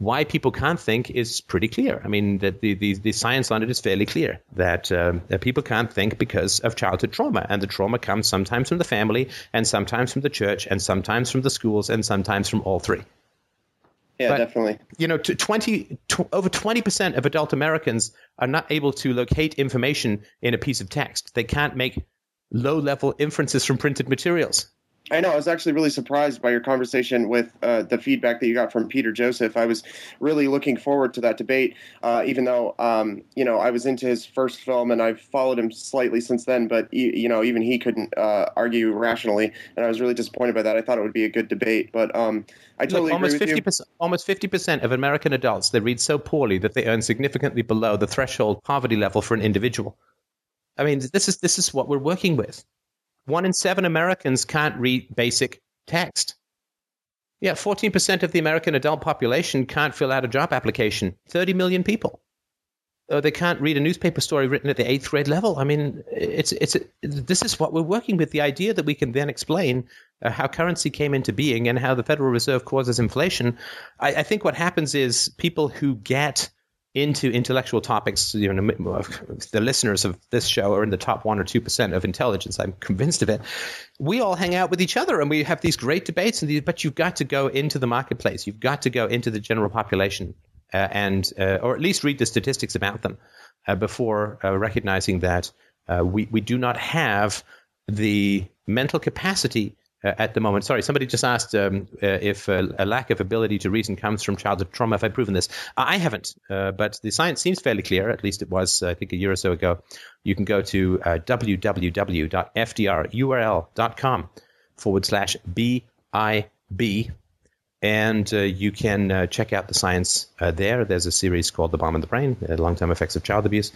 Speaker 1: why people can't think is pretty clear. I mean, the, the, the, the science on it is fairly clear that, um, that people can't think because of childhood trauma. And the trauma comes sometimes from the family, and sometimes from the church, and sometimes from the schools, and sometimes from all three.
Speaker 3: Yeah, but, definitely.
Speaker 1: You know, 20, over 20% of adult Americans are not able to locate information in a piece of text. They can't make low level inferences from printed materials.
Speaker 3: I know. I was actually really surprised by your conversation with uh, the feedback that you got from Peter Joseph. I was really looking forward to that debate, uh, even though um, you know I was into his first film and I've followed him slightly since then. But you know, even he couldn't uh, argue rationally, and I was really disappointed by that. I thought it would be a good debate, but um, I totally
Speaker 1: Look, almost
Speaker 3: fifty percent.
Speaker 1: Almost fifty percent of American adults they read so poorly that they earn significantly below the threshold poverty level for an individual. I mean, this is this is what we're working with. One in seven Americans can't read basic text. Yeah, 14% of the American adult population can't fill out a job application. 30 million people. Or they can't read a newspaper story written at the eighth grade level. I mean, it's it's this is what we're working with. The idea that we can then explain uh, how currency came into being and how the Federal Reserve causes inflation. I, I think what happens is people who get into intellectual topics, you know, the listeners of this show are in the top one or two percent of intelligence. I'm convinced of it. We all hang out with each other and we have these great debates. And these, but you've got to go into the marketplace. You've got to go into the general population uh, and uh, or at least read the statistics about them uh, before uh, recognizing that uh, we we do not have the mental capacity uh, at the moment. Sorry, somebody just asked um, if a lack of ability to reason comes from childhood trauma. Have I proven this? I haven't, but the science seems fairly clear. At least it was, I think, a year or so ago. You can go to www.fdrurl.com forward slash BIB and uh, you can uh, check out the science uh, there. There's a series called The Bomb in the Brain uh, Long Term Effects of Child Abuse.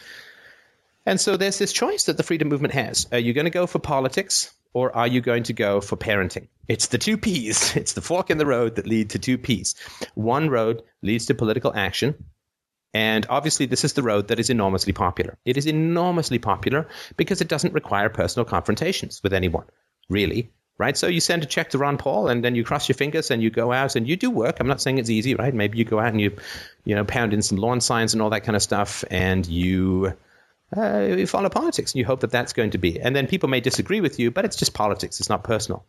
Speaker 1: And so there's this choice that the freedom movement has. Are you going to go for politics or are you going to go for parenting? It's the two P's. It's the fork in the road that lead to two P's. One road leads to political action. And obviously, this is the road that is enormously popular. It is enormously popular because it doesn't require personal confrontations with anyone, really right? So you send a check to Ron Paul, and then you cross your fingers and you go out and you do work. I'm not saying it's easy, right? Maybe you go out and you, you know, pound in some lawn signs and all that kind of stuff, and you. Uh, you follow politics and you hope that that's going to be. And then people may disagree with you, but it's just politics. It's not personal.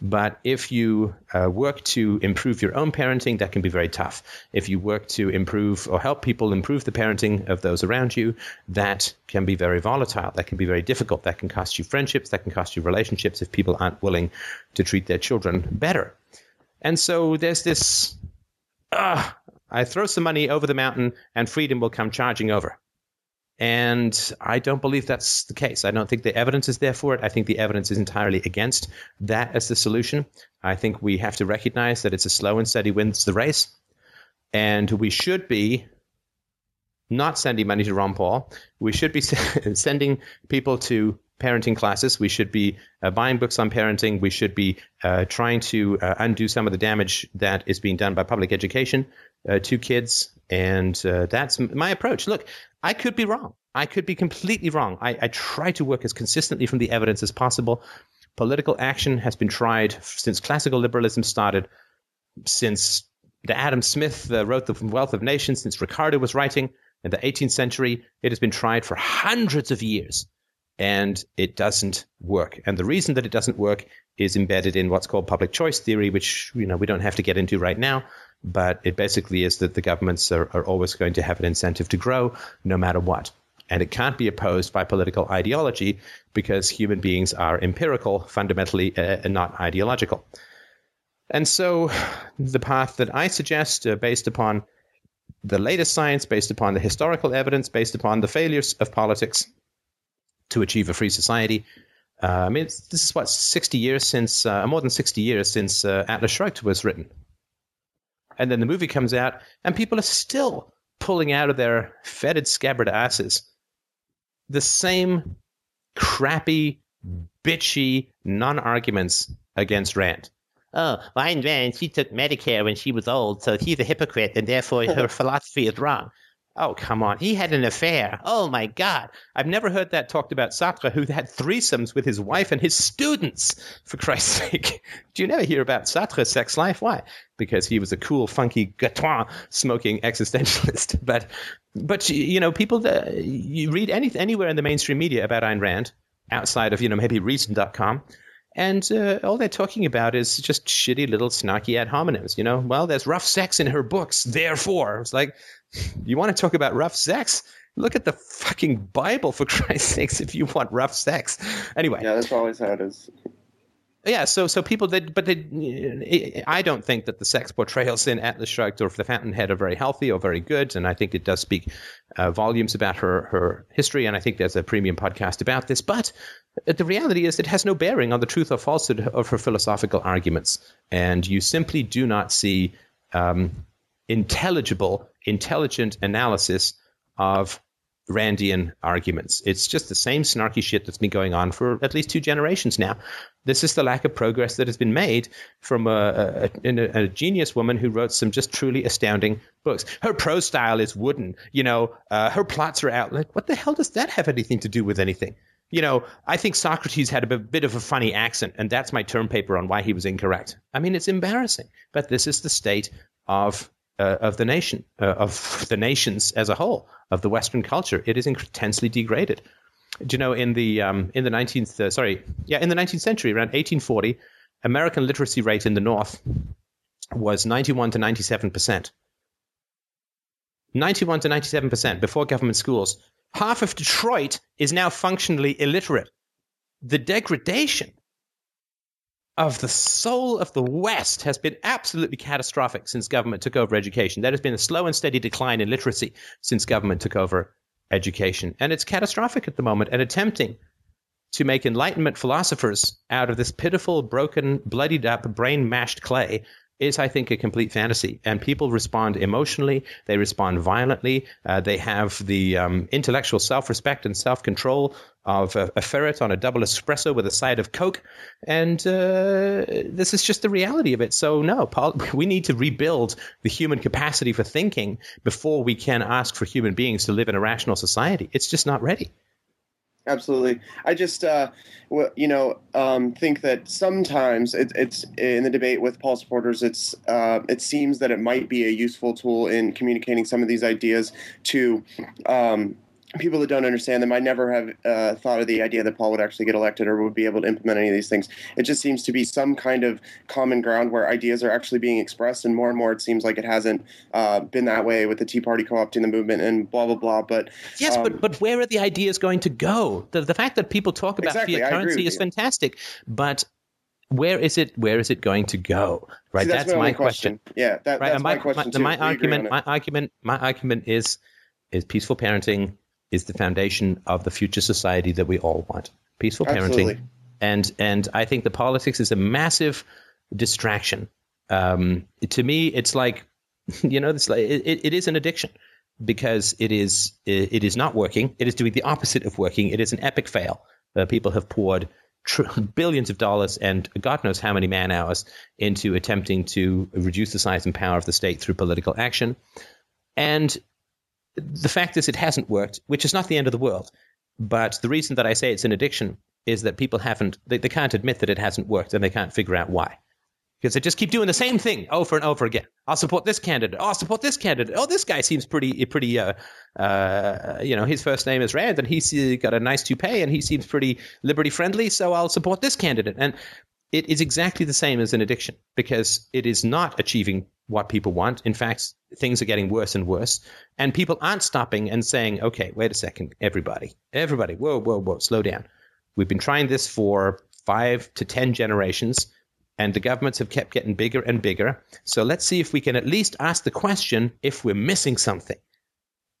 Speaker 1: But if you uh, work to improve your own parenting, that can be very tough. If you work to improve or help people improve the parenting of those around you, that can be very volatile. That can be very difficult. That can cost you friendships. That can cost you relationships if people aren't willing to treat their children better. And so there's this uh, I throw some money over the mountain and freedom will come charging over. And I don't believe that's the case. I don't think the evidence is there for it. I think the evidence is entirely against that as the solution. I think we have to recognize that it's a slow and steady wins the race. And we should be not sending money to Ron Paul. We should be sending people to parenting classes. We should be uh, buying books on parenting. We should be uh, trying to uh, undo some of the damage that is being done by public education uh, to kids. And uh, that's my approach. Look, I could be wrong. I could be completely wrong. I, I try to work as consistently from the evidence as possible. Political action has been tried since classical liberalism started, since Adam Smith uh, wrote The Wealth of Nations, since Ricardo was writing in the 18th century. It has been tried for hundreds of years and it doesn't work. And the reason that it doesn't work is embedded in what's called public choice theory, which you know we don't have to get into right now. But it basically is that the governments are, are always going to have an incentive to grow no matter what. And it can't be opposed by political ideology because human beings are empirical, fundamentally, uh, and not ideological. And so the path that I suggest, uh, based upon the latest science, based upon the historical evidence, based upon the failures of politics to achieve a free society. Uh, I mean, this is what, 60 years since, uh, more than 60 years since uh, Atlas Shrugged was written. And then the movie comes out, and people are still pulling out of their fetid scabbard asses the same crappy, bitchy non arguments against Rand.
Speaker 4: Oh, Ayn Rand, she took Medicare when she was old, so she's a hypocrite, and therefore her philosophy is wrong.
Speaker 1: Oh, come on. He had an affair. Oh, my God. I've never heard that talked about Sartre, who had threesomes with his wife and his students, for Christ's sake. Do you never hear about Sartre's sex life? Why? Because he was a cool, funky, Gauloises smoking existentialist. But, but you know, people, you read any, anywhere in the mainstream media about Ayn Rand, outside of, you know, maybe Reason.com, and uh, all they're talking about is just shitty little snarky ad hominems. You know, well, there's rough sex in her books, therefore. It's like, you want to talk about rough sex? Look at the fucking Bible, for Christ's sakes, if you want rough sex. Anyway.
Speaker 3: Yeah, that's always how it is.
Speaker 1: Yeah, so so people that, but they, I don't think that the sex portrayals in Atlas Shrugged or The Fountainhead are very healthy or very good, and I think it does speak uh, volumes about her her history, and I think there's a premium podcast about this. But the reality is, it has no bearing on the truth or falsehood of her philosophical arguments, and you simply do not see um, intelligible, intelligent analysis of Randian arguments. It's just the same snarky shit that's been going on for at least two generations now. This is the lack of progress that has been made from a, a, a, a genius woman who wrote some just truly astounding books. Her prose style is wooden. You know, uh, her plots are out. Like, what the hell does that have anything to do with anything? You know, I think Socrates had a bit of a funny accent, and that's my term paper on why he was incorrect. I mean, it's embarrassing, but this is the state of uh, of the nation, uh, of the nations as a whole, of the Western culture. It is intensely degraded. Do you know in the um, in the nineteenth uh, sorry yeah in the nineteenth century around eighteen forty, American literacy rate in the North was ninety one to ninety seven percent. 91 to 97% before government schools. Half of Detroit is now functionally illiterate. The degradation of the soul of the West has been absolutely catastrophic since government took over education. There has been a slow and steady decline in literacy since government took over education. And it's catastrophic at the moment and attempting to make Enlightenment philosophers out of this pitiful, broken, bloodied up, brain mashed clay is, I think, a complete fantasy. And people respond emotionally, they respond violently, uh, they have the um, intellectual self respect and self control of a, a, ferret on a double espresso with a side of Coke. And uh, this is just the reality of it. So, no, Paul, we need to rebuild the human capacity for thinking before we can ask for human beings to live in a rational society. It's just not ready
Speaker 3: absolutely. I just, uh, you know, um, think that sometimes it, it's in the debate with Paul supporters. It's uh, it seems that it might be a useful tool in communicating some of these ideas to um, people that don't understand them, I never have uh, thought of the idea that Paul would actually get elected or would be able to implement any of these things. It just seems to be some kind of common ground where ideas are actually being expressed, and more and more it seems like it hasn't uh, been that way with the Tea Party co-opting the movement and blah blah blah. But
Speaker 1: yes, um, but but where are the ideas going to go? The the fact that people talk about exactly, fiat currency is fantastic, but where is it where is it going to go right
Speaker 3: See, that's, that's, my, my question. question. yeah that, right? that's my, my question
Speaker 1: my, my argument my argument my argument is is peaceful parenting is the foundation of the future society that we all want. Peaceful Absolutely. parenting. And and I think the politics is a massive distraction. Um, to me, it's like you know, this like, it, it is an addiction because it is it is not working. It is doing the opposite of working. It is an epic fail. Uh, people have poured tr- billions of dollars and God knows how many man hours into attempting to reduce the size and power of the state through political action. And the fact is, it hasn't worked, which is not the end of the world. But the reason that I say it's an addiction is that people haven't, they, they can't admit that it hasn't worked and they can't figure out why. Because they just keep doing the same thing over and over again. I'll support this candidate. I'll support this candidate. Oh, this guy seems pretty, pretty. Uh, uh, you know, his first name is Rand, and he's got a nice toupee, and he seems pretty liberty friendly. So I'll support this candidate. And it is exactly the same as an addiction because it is not achieving what people want. In fact, things are getting worse and worse. And people aren't stopping and saying, okay, wait a second, everybody, everybody, whoa, whoa, whoa, slow down. We've been trying this for five to 10 generations, and the governments have kept getting bigger and bigger. So let's see if we can at least ask the question if we're missing something.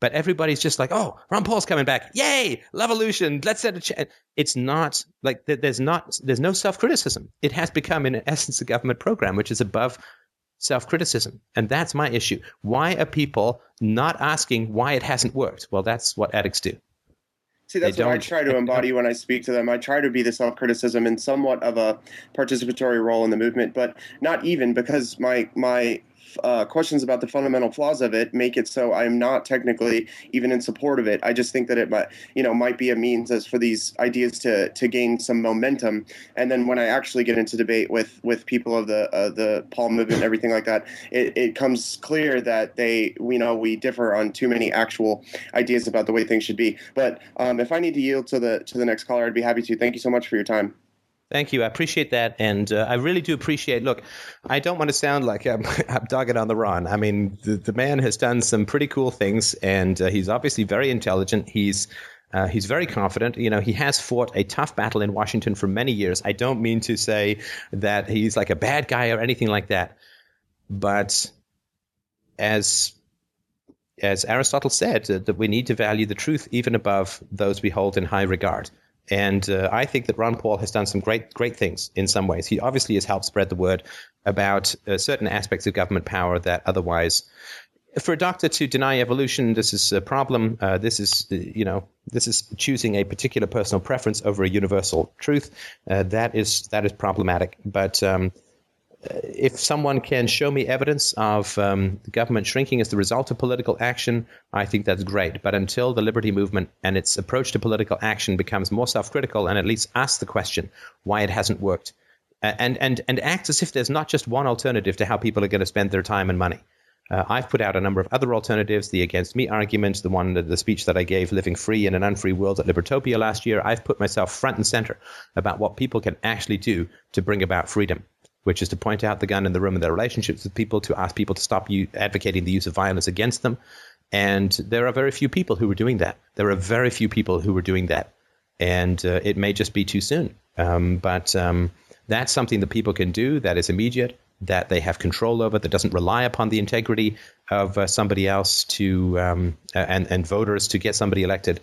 Speaker 1: But everybody's just like, oh, Ron Paul's coming back. Yay, Levolution. Let's set a chance. It's not like there's not, there's no self criticism. It has become, in essence, a government program, which is above self criticism. And that's my issue. Why are people not asking why it hasn't worked? Well, that's what addicts do.
Speaker 3: See, that's what I try to embody when I speak to them. I try to be the self criticism and somewhat of a participatory role in the movement, but not even because my my uh, questions about the fundamental flaws of it make it so I'm not technically even in support of it. I just think that it might, you know, might be a means as for these ideas to to gain some momentum. And then when I actually get into debate with with people of the uh, the Paul movement and everything like that, it, it comes clear that they, you know, we differ on too many actual ideas about the way things should be. But um, if I need to yield to the to the next caller, I'd be happy to. Thank you so much for your time.
Speaker 1: Thank you. I appreciate that. And uh, I really do appreciate. Look, I don't want to sound like I'm, I'm dogging on the run. I mean, the, the man has done some pretty cool things, and uh, he's obviously very intelligent. He's uh, he's very confident. You know, he has fought a tough battle in Washington for many years. I don't mean to say that he's like a bad guy or anything like that. But as as Aristotle said, that we need to value the truth even above those we hold in high regard. And uh, I think that Ron Paul has done some great, great things in some ways. He obviously has helped spread the word about uh, certain aspects of government power that otherwise, for a doctor to deny evolution, this is a problem. Uh, this is, you know, this is choosing a particular personal preference over a universal truth. Uh, that is that is problematic. But um, if someone can show me evidence of um, the government shrinking as the result of political action, I think that's great. But until the liberty movement and its approach to political action becomes more self-critical and at least asks the question why it hasn't worked, and and and acts as if there's not just one alternative to how people are going to spend their time and money. Uh, I've put out a number of other alternatives, the against me argument, the one, the speech that I gave, living free in an unfree world at Libertopia last year. I've put myself front and center about what people can actually do to bring about freedom which is to point out the gun in the room and their relationships with people, to ask people to stop you advocating the use of violence against them, And there are very few people who are doing that. There are very few people who are doing that. And uh, it may just be too soon. Um, but um, that's something that people can do that is immediate, that they have control over, that doesn't rely upon the integrity of uh, somebody else to um, and, and voters to get somebody elected.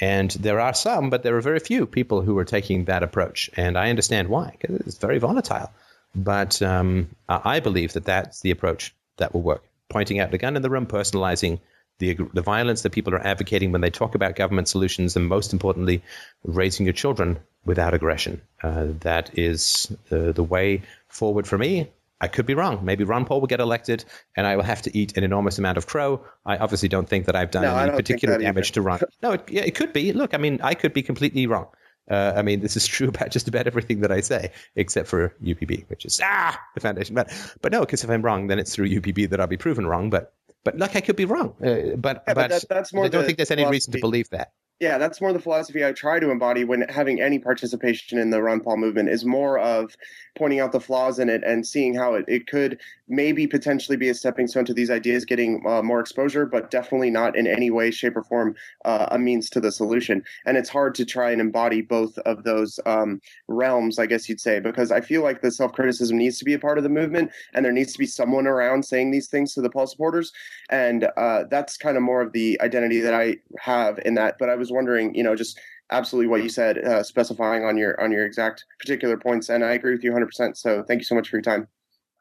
Speaker 1: And there are some, but there are very few people who are taking that approach. And I understand why, because it's very volatile. But um, I believe that that's the approach that will work. Pointing out the gun in the room, personalizing the, the violence that people are advocating when they talk about government solutions, and most importantly, raising your children without aggression. Uh, that is uh, the way forward for me. I could be wrong. Maybe Ron Paul will get elected, and I will have to eat an enormous amount of crow. I obviously don't think that I've done
Speaker 3: No,
Speaker 1: any particular damage to Ron. No, it, yeah, it could be. Look, I mean, I could be completely wrong. Uh, I mean, this is true about just about everything that I say, except for UPB, which is ah the foundation. But but no, because if I'm wrong, then it's through UPB that I'll be proven wrong. But but look, I could be wrong. Uh, but
Speaker 3: Yeah, but
Speaker 1: but,
Speaker 3: that- that's more
Speaker 1: I don't think there's any reason to believe that.
Speaker 3: yeah, that's more the philosophy I try to embody when having any participation in the Ron Paul movement is more of pointing out the flaws in it and seeing how it, it could maybe potentially be a stepping stone to these ideas getting uh, more exposure, but definitely not in any way, shape, or form uh, a means to the solution. And it's hard to try and embody both of those um, realms, I guess you'd say, because I feel like the self criticism needs to be a part of the movement and there needs to be someone around saying these things to the Paul supporters. And uh, that's kind of more of the identity that I have in that. But I was wondering, you know, just absolutely what you said, uh, specifying on your on your exact particular points, and I agree with you 100. percent So thank you so much for your time.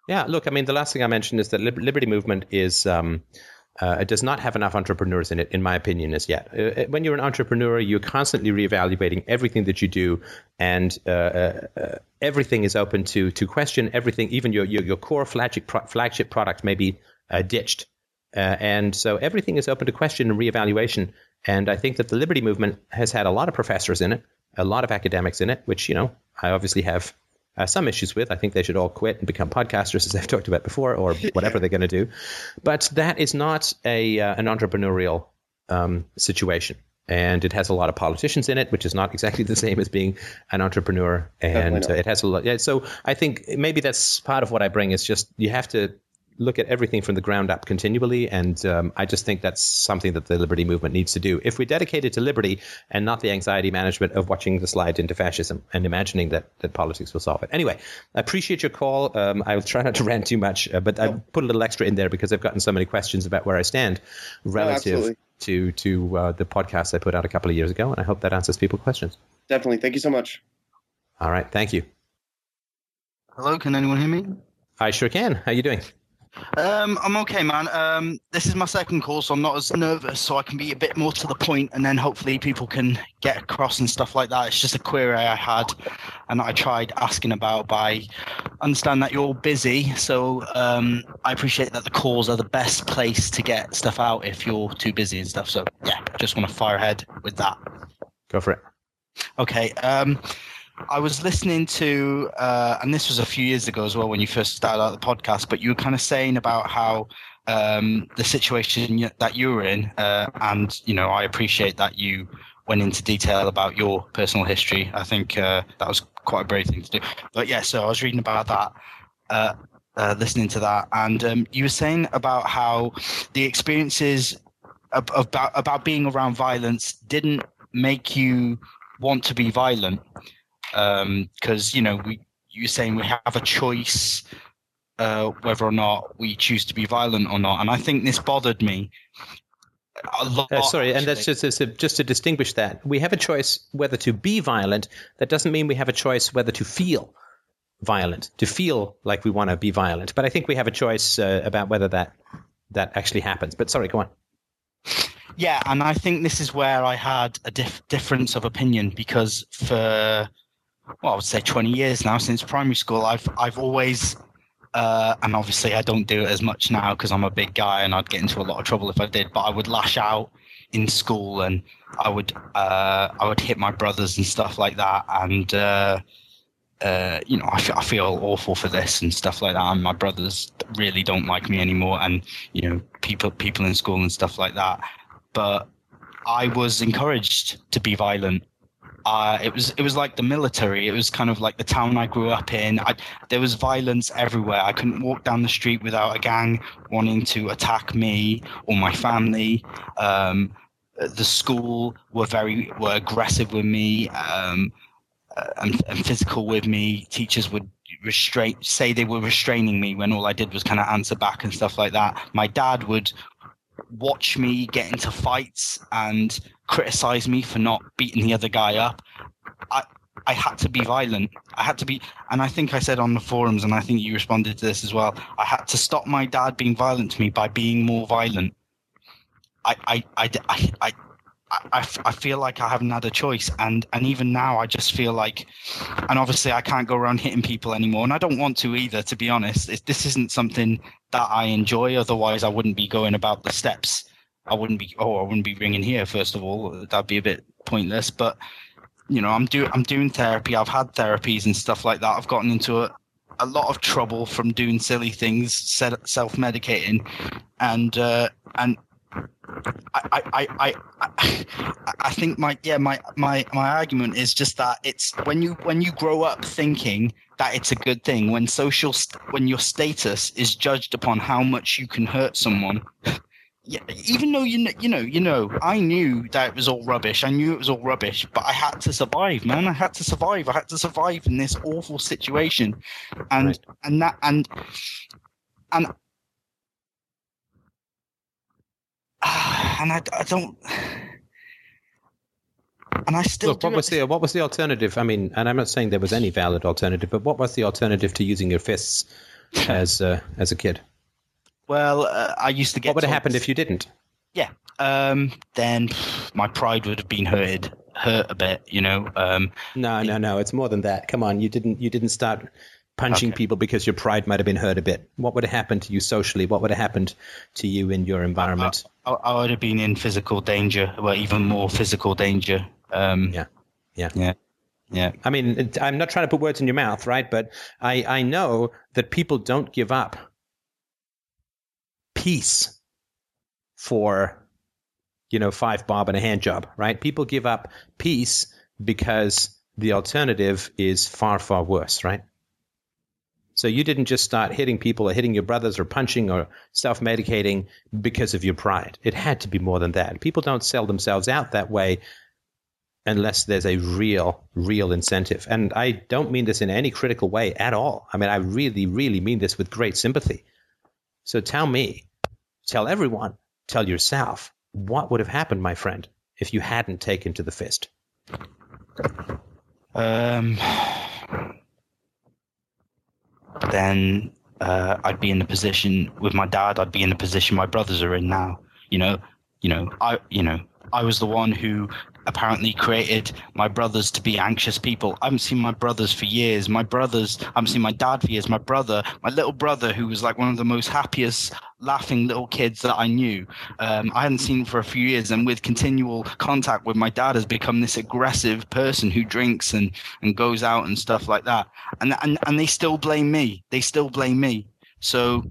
Speaker 1: Yeah, look, I mean, the last thing I mentioned is that Liberty Movement is um, uh, it does not have enough entrepreneurs in it, in my opinion, as yet. Uh, when you're an entrepreneur, you're constantly reevaluating everything that you do, and uh, uh, uh, everything is open to to question everything. Even your your, your core flagship pro- flagship product may be uh, ditched, uh, and so everything is open to question and reevaluation. And I think that the Liberty Movement has had a lot of professors in it, a lot of academics in it, which you know I obviously have uh, some issues with. I think they should all quit and become podcasters, as I've talked about before, or whatever they're going to do. But that is not a uh, an entrepreneurial um, situation, and it has a lot of politicians in it, which is not exactly the same as being an entrepreneur. And uh, it has a lot. Yeah, so I think maybe that's part of what I bring is just you have to look at everything from the ground up continually. And um, I just think that's something that the liberty movement needs to do. If we're dedicated to liberty and not the anxiety management of watching the slide into fascism and imagining that, that politics will solve it. Anyway, I appreciate your call. Um, I will try not to rant too much, uh, but I put a little extra in there because I've gotten so many questions about where I stand relative
Speaker 3: absolutely.
Speaker 1: to to uh, the podcast I put out a couple of years ago. And I hope that answers people's questions.
Speaker 3: Definitely. Thank you so much.
Speaker 1: All right. Thank you.
Speaker 5: Hello, can anyone hear me?
Speaker 1: I sure can. How are you doing?
Speaker 5: Um, I'm okay, man. Um, this is my second call, so I'm not as nervous, so I can be a bit more to the point, and then hopefully people can get across and stuff like that. It's just a query I had, and I tried asking about. But I understand that you're all busy, so um, I appreciate that the calls are the best place to get stuff out if you're too busy and stuff. So yeah, just want to fire ahead with that.
Speaker 1: Go for it.
Speaker 5: Okay. Um, I was listening to, uh, and this was a few years ago as well when you first started out the podcast, but you were kind of saying about how um, the situation that you were in, uh, and you know, I appreciate that you went into detail about your personal history. I think uh, that was quite a brave thing to do. But yeah, so I was reading about that. Uh, uh, listening to that, and um, you were saying about how the experiences ab- about about being around violence didn't make you want to be violent because you know we you're saying we have a choice uh, whether or not we choose to be violent or not, and I think this bothered me a lot.
Speaker 1: Uh, sorry, and that's
Speaker 5: actually.
Speaker 1: just, just just to distinguish that we have a choice whether to be violent. That doesn't mean we have a choice whether to feel violent, to feel like we want to be violent. But I think we have a choice uh, about whether that that actually happens. But sorry, go on.
Speaker 5: Yeah, and I think this is where I had a dif- difference of opinion because for well, I would say 20 years now since primary school, I've I've always uh, and obviously I don't do it as much now because I'm a big guy and I'd get into a lot of trouble if I did. But I would lash out in school and I would uh, I would hit my brothers and stuff like that. And uh, uh, you know I I feel awful for this and stuff like that. And my brothers really don't like me anymore. And you know people people in school and stuff like that. But I was encouraged to be violent uh, it was it was like the military. It was kind of like the town I grew up in. I, there was violence everywhere. I couldn't walk down the street without a gang wanting to attack me or my family. Um, the school were very were aggressive with me um, uh, and, and physical with me. Teachers would restrain say they were restraining me when all I did was kind of answer back and stuff like that. My dad would watch me get into fights and criticize me for not beating the other guy up. I I had to be violent. I had to be, and I think I said on the forums, and I think you responded to this as well. I had to stop my dad being violent to me by being more violent. I I I I. I I, I feel like I haven't had a choice, and and even now I just feel like, and obviously I can't go around hitting people anymore, and I don't want to either. To be honest, it, this isn't something that I enjoy. Otherwise, I wouldn't be going about the steps I wouldn't be. Oh, I wouldn't be ringing here. First of all, that'd be a bit pointless. But you know, I'm doing I'm doing therapy. I've had therapies and stuff like that. I've gotten into a, a lot of trouble from doing silly things, self medicating, and uh, and I, I, I, I, I think my yeah my, my my argument is just that it's when you when you grow up thinking that it's a good thing when social when your status is judged upon how much you can hurt someone yeah, even though you know, you know, you know, I knew that it was all rubbish. I knew it was all rubbish, but I had to survive, man. I had to survive. I had to survive in this awful situation, and right. and that and and and I, I don't. And I still
Speaker 1: look. What was the what was the alternative? I mean, and I'm not saying there was any valid alternative, but what was the alternative to using your fists as uh, as a kid?
Speaker 5: Well, uh, I used to get.
Speaker 1: What would have happened if you didn't?
Speaker 5: Yeah. Um, then my pride would have been hurted, hurt a bit. You know. Um,
Speaker 1: no, no, no. It's more than that. Come on, you didn't. You didn't start punching okay. people because your pride might have been hurt a bit. What would have happened to you socially? What would have happened to you in your environment?
Speaker 5: I, I, I would have been in physical danger, well, even more physical danger. Um,
Speaker 1: yeah. Yeah.
Speaker 5: Yeah. Yeah.
Speaker 1: I mean, I'm not trying to put words in your mouth, right? But I, I know that people don't give up peace for you know five bob and a hand job right people give up peace because the alternative is far far worse right so you didn't just start hitting people or hitting your brothers or punching or self-medicating because of your pride. It had to be more than that. People don't sell themselves out that way unless there's a real real incentive. And i don't mean this in any critical way at all. I mean i really really mean this with great sympathy. So tell me Tell everyone, tell yourself, what would have happened, my friend, if you hadn't taken to the fist?
Speaker 5: Um, then uh, I'd be in the position with my dad. I'd be in the position my brothers are in now. You know, you know, I, you know, I was the one who apparently created my brothers to be anxious people. I haven't seen my brothers for years. My brothers, I haven't seen my dad for years. My brother, my little brother, who was like one of the most happiest, laughing little kids that I knew, um, I hadn't seen for a few years. And with continual contact with my dad, has become this aggressive person who drinks and, and goes out and stuff like that. And, and, and they still blame me. They still blame me. So,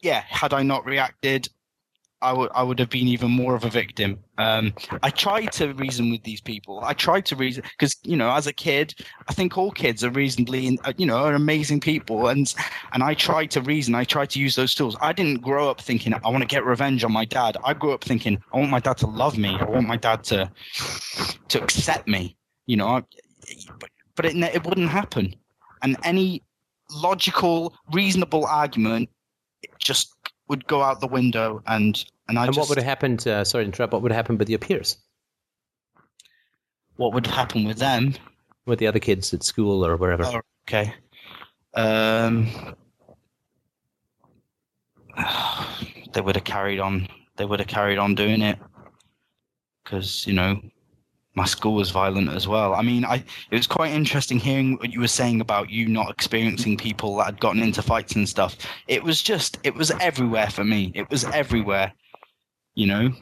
Speaker 5: yeah, had I not reacted, I would I would have been even more of a victim. Um, I tried to reason with these people. I tried to reason because you know, as a kid, I think all kids are reasonably, uh, you know, are amazing people, and and I tried to reason. I tried to use those tools. I didn't grow up thinking I want to get revenge on my dad. I grew up thinking I want my dad to love me. I want my dad to to accept me. You know, but but it it wouldn't happen, and any logical, reasonable argument just would go out the window and and I
Speaker 1: and
Speaker 5: just,
Speaker 1: what would have happened? Uh, sorry to interrupt. What would have happened with your peers?
Speaker 5: What would happen with them?
Speaker 1: With the other kids at school or wherever?
Speaker 5: Oh, okay. Um, they would have carried on. They would have carried on doing it because you know my school was violent as well. I mean, I it was quite interesting hearing what you were saying about you not experiencing people that had gotten into fights and stuff. It was just it was everywhere for me. It was everywhere. You know,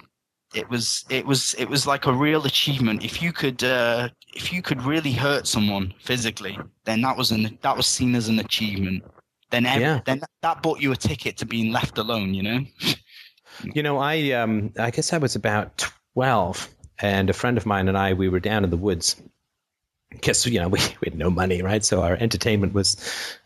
Speaker 5: it was it was it was like a real achievement. If you could uh, if you could really hurt someone physically, then that was an that was seen as an achievement. Then every, yeah. then that bought you a ticket to being left alone. You know.
Speaker 1: you know, I um I guess I was about twelve and a friend of mine and I, we were down in the woods, because you know we, we had no money, right? So our entertainment was,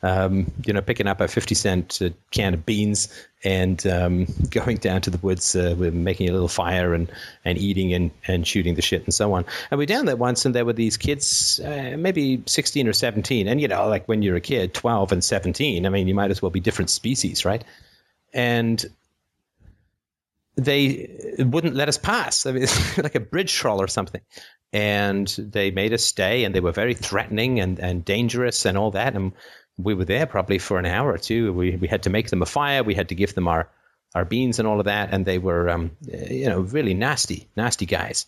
Speaker 1: um, you know, picking up a fifty cent uh, can of beans and um, going down to the woods, uh, we're making a little fire and and eating and and shooting the shit and so on. And we down there once, and there were these kids, uh, maybe sixteen or seventeen, and you know, like when you're a kid, twelve and seventeen, I mean, you might as well be different species, right? And they wouldn't let us pass. I mean, it's like a bridge troll or something. And they made us stay and they were very threatening and, and dangerous and all that. And we were there probably for an hour or two. We, we had to make them a fire. We had to give them our, our beans and all of that. And they were um, you know really nasty nasty guys.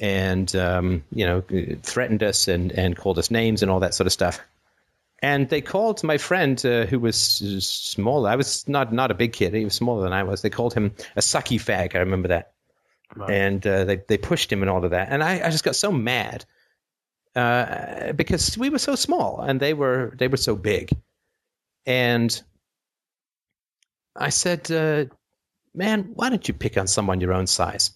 Speaker 1: And um, you know threatened us and, and called us names and all that sort of stuff and they called my friend uh, who was small. I was not not a big kid. He was smaller than i was. They called him a sucky fag. I remember that. And uh, they they pushed him and all of that, and I, I just got so mad uh, because we were so small and they were they were so big, and I said, uh, "Man, why don't you pick on someone your own size?"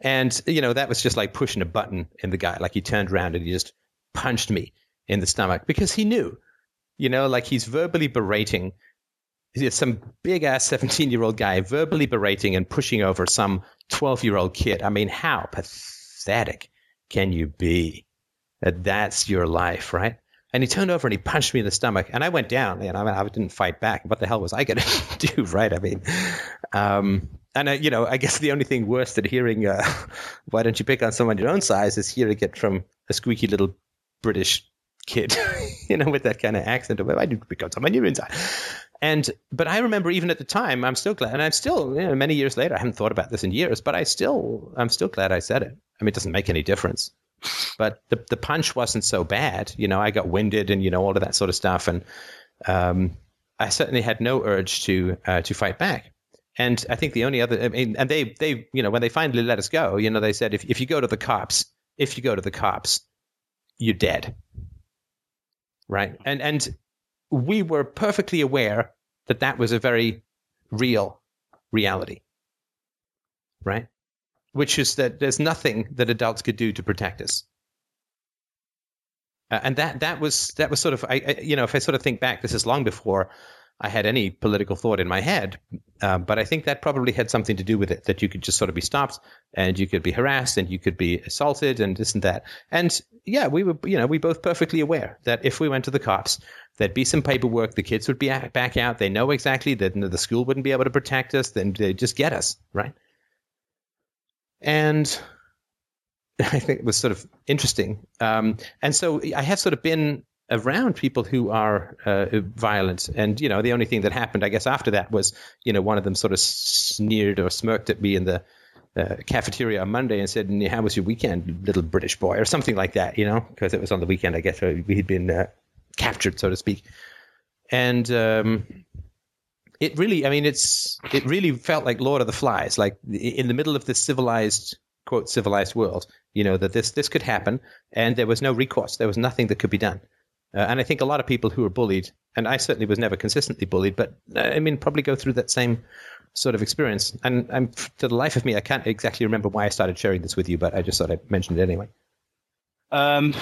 Speaker 1: And you know that was just like pushing a button in the guy. Like he turned around and he just punched me in the stomach because he knew, you know, like he's verbally berating some big ass 17 year old guy verbally berating and pushing over some 12 year old kid. I mean, how pathetic can you be that that's your life, right? And he turned over and he punched me in the stomach, and I went down. And I, I didn't fight back. What the hell was I going to do, right? I mean, um, and you know, I guess the only thing worse than hearing uh, "Why don't you pick on someone your own size?" is hearing it from a squeaky little British kid, you know, with that kind of accent. Why pick on someone own size? And but I remember even at the time, I'm still glad, and I'm still you know, many years later. I haven't thought about this in years, but I still I'm still glad I said it. I mean, it doesn't make any difference. But the the punch wasn't so bad. You know, I got winded and you know all of that sort of stuff, and um, I certainly had no urge to uh, to fight back. And I think the only other, I mean, and they they you know when they finally let us go, you know, they said if if you go to the cops, if you go to the cops, you're dead. Right. And and we were perfectly aware that that was a very real reality, right? Which is that there's nothing that adults could do to protect us. Uh, and that that was that was sort of I, I, you know if I sort of think back, this is long before I had any political thought in my head, um, but I think that probably had something to do with it. That you could just sort of be stopped, and you could be harassed, and you could be assaulted, and this and that. And yeah, we were, you know, we both perfectly aware that if we went to the cops, there'd be some paperwork. The kids would be back out. They know exactly that the school wouldn't be able to protect us. Then they'd just get us right. And I think it was sort of interesting. Um, and so I have sort of been around people who are uh, violent. And, you know, the only thing that happened, I guess, after that was, you know, one of them sort of sneered or smirked at me in the uh, cafeteria on Monday and said, How was your weekend, little British boy? or something like that, you know, because it was on the weekend, I guess. We had been uh, captured, so to speak. And, um, it really, I mean, it's it really felt like Lord of the Flies, like in the middle of this civilized quote civilized world. You know that this this could happen, and there was no recourse. There was nothing that could be done. Uh, and I think a lot of people who are bullied, and I certainly was never consistently bullied, but uh, I mean, probably go through that same sort of experience. And I'm, to the life of me, I can't exactly remember why I started sharing this with you, but I just thought I'd mention it anyway.
Speaker 5: Um,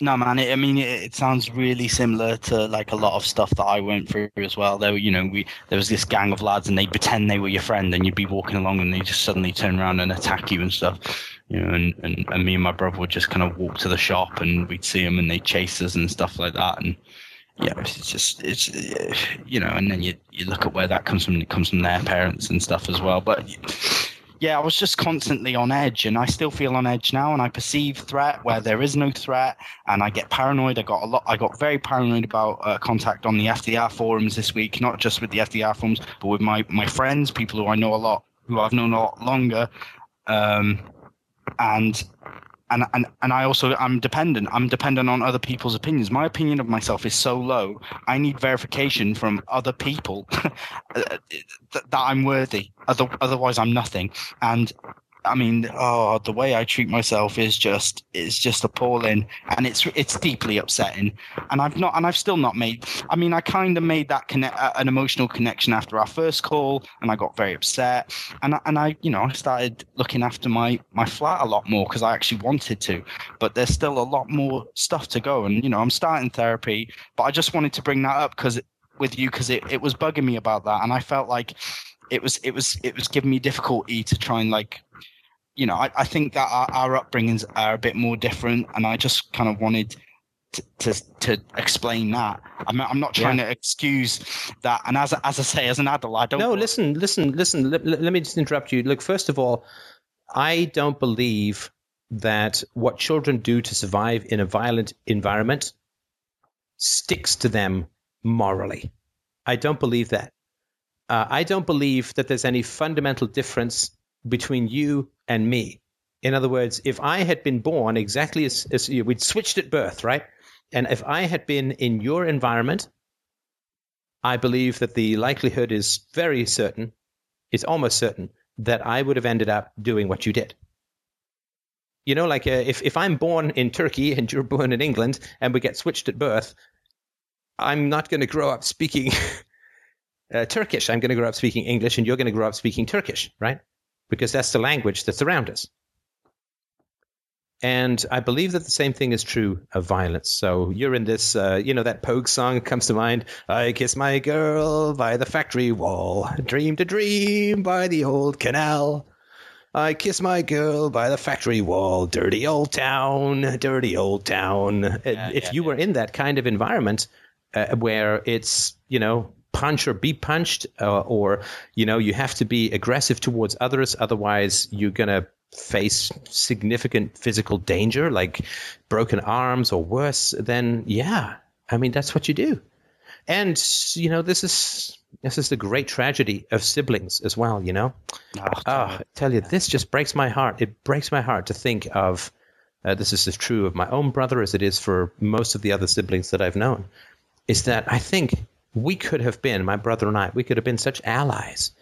Speaker 5: no, man. It, I mean, it, it, sounds really similar to like a lot of stuff that I went through as well. There, you know, we there was this gang of lads, and they pretend they were your friend, and you'd be walking along, and they just suddenly turn around and attack you and stuff. You know, and, and, and me and my brother would just kind of walk to the shop, and we'd see them, and they'd chase us and stuff like that. And yeah, it's just it's you know, and then you you look at where that comes from. It comes from their parents and stuff as well, but yeah, I was just constantly on edge, and I still feel on edge now. And I perceive threat where there is no threat, and I get paranoid. I got a lot. I got very paranoid about uh, contact on the FDR forums this week, not just with the FDR forums, but with my my friends, people who I know a lot, who I've known a lot longer, um, and and and and I also I'm dependent. I'm dependent on other people's opinions. My opinion of myself is so low. I need verification from other people uh, that, that I'm worthy. Other, otherwise, I'm nothing. And I mean, oh, the way I treat myself is just is just appalling, and it's it's deeply upsetting. And I've not, and I've still not made. I mean, I kind of made that connect, uh, an emotional connection after our first call, and I got very upset. And I, and I, you know, I started looking after my my flat a lot more because I actually wanted to. But there's still a lot more stuff to go, and you know, I'm starting therapy. But I just wanted to bring that up because with you because it, it was bugging me about that, and I felt like it was it was it was giving me difficulty to try and like you know, I, I think that our, our upbringings are a bit more different, and I just kind of wanted to to, to explain that. I'm, I'm not trying yeah. to excuse that. And as as I say, as an adult, I don't.
Speaker 1: No, listen, listen, listen. Let, let me just interrupt you. Look, first of all, I don't believe that what children do to survive in a violent environment sticks to them morally. I don't believe that. Uh, I don't believe that there's any fundamental difference between you and me. In other words, if I had been born exactly as, as you, we'd switched at birth, right? And if I had been in your environment, I believe that the likelihood is very certain, it's almost certain, that I would have ended up doing what you did. You know, like uh, if, if I'm born in Turkey and you're born in England and we get switched at birth, I'm not going to grow up speaking uh, Turkish. I'm going to grow up speaking English and you're going to grow up speaking Turkish, right? Because that's the language that's around us. And I believe that the same thing is true of violence. So you're in this, uh, you know, that Pogue song comes to mind. I kiss my girl by the factory wall, dream to dream by the old canal. I kiss my girl by the factory wall, dirty old town, dirty old town. Yeah, if yeah, you yeah. were in that kind of environment uh, where it's, you know, punch or be punched, uh, or you know you have to be aggressive towards others. Otherwise, you're gonna face significant physical danger, like broken arms or worse. Then yeah, I mean that's what you do. And you know this is this is the great tragedy of siblings as well. You know, oh, oh I tell you, this just breaks my heart. It breaks my heart to think of. Uh, this is as true of my own brother as it is for most of the other siblings that I've known. Is that I think we could have been, my brother and I, we could have been such allies.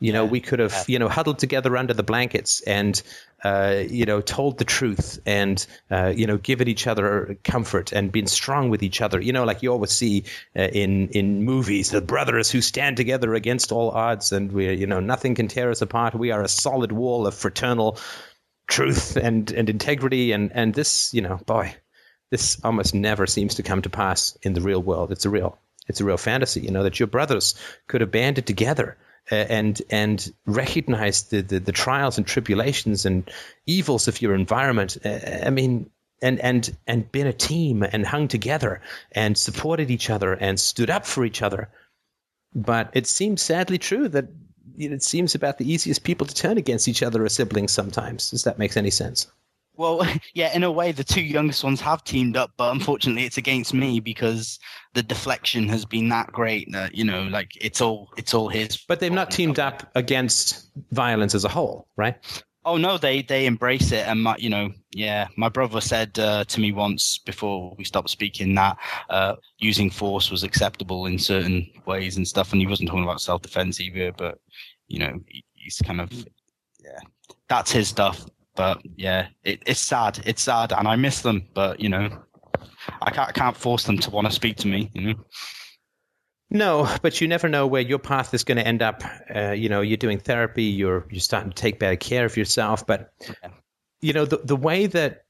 Speaker 1: You know, we could have, you know, huddled together under the blankets and, uh, you know, told the truth and, uh, you know, given each other comfort and been strong with each other. You know, like you always see uh, in in movies, the brothers who stand together against all odds, and we, you know, nothing can tear us apart. We are a solid wall of fraternal truth and and integrity. And and this, you know, boy, this almost never seems to come to pass in the real world. It's a real it's a real fantasy, you know, that your brothers could have banded together uh, and and recognize the, the, the trials and tribulations and evils of your environment. Uh, I mean, and and and been a team and hung together and supported each other and stood up for each other. But it seems sadly true that it seems about the easiest people to turn against each other are siblings sometimes. Does that make any sense?
Speaker 5: Well, yeah, in a way, the two youngest ones have teamed up, but unfortunately, it's against me because the deflection has been that great that you know, like it's all it's all his.
Speaker 1: But they've not teamed up against violence as a whole, right?
Speaker 5: Oh no, they they embrace it, and my you know, yeah, my brother said uh, to me once before we stopped speaking that uh, using force was acceptable in certain ways and stuff, and he wasn't talking about self defense either, but you know, he's kind of yeah, that's his stuff but yeah, it, it's sad. It's sad, and I miss them. But you know, I can't, I can't force them to want to speak to me. You know.
Speaker 1: No, but you never know where your path is going to end up. Uh, you know, you're doing therapy. You're you're starting to take better care of yourself. But you know, the the way that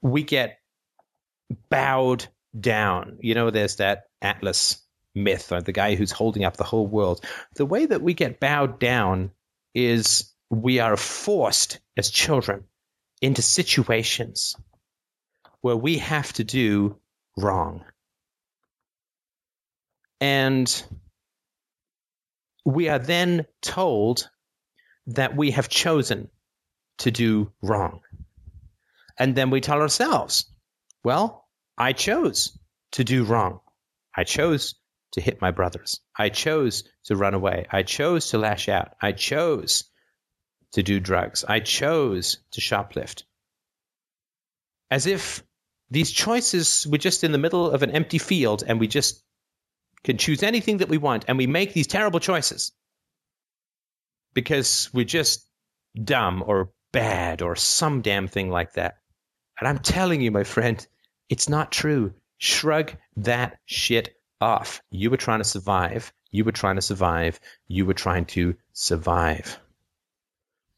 Speaker 1: we get bowed down. You know, there's that Atlas myth, or the guy who's holding up the whole world. The way that we get bowed down is we are forced as children into situations where we have to do wrong. And we are then told that we have chosen to do wrong. And then we tell ourselves, well, I chose to do wrong. I chose to hit my brothers. I chose to run away. I chose to lash out. I chose to do drugs. I chose to shoplift. As if these choices were just in the middle of an empty field and we just can choose anything that we want and we make these terrible choices because we're just dumb or bad or some damn thing like that. And I'm telling you, my friend, it's not true. Shrug that shit off. You were trying to survive. You were trying to survive. You were trying to survive.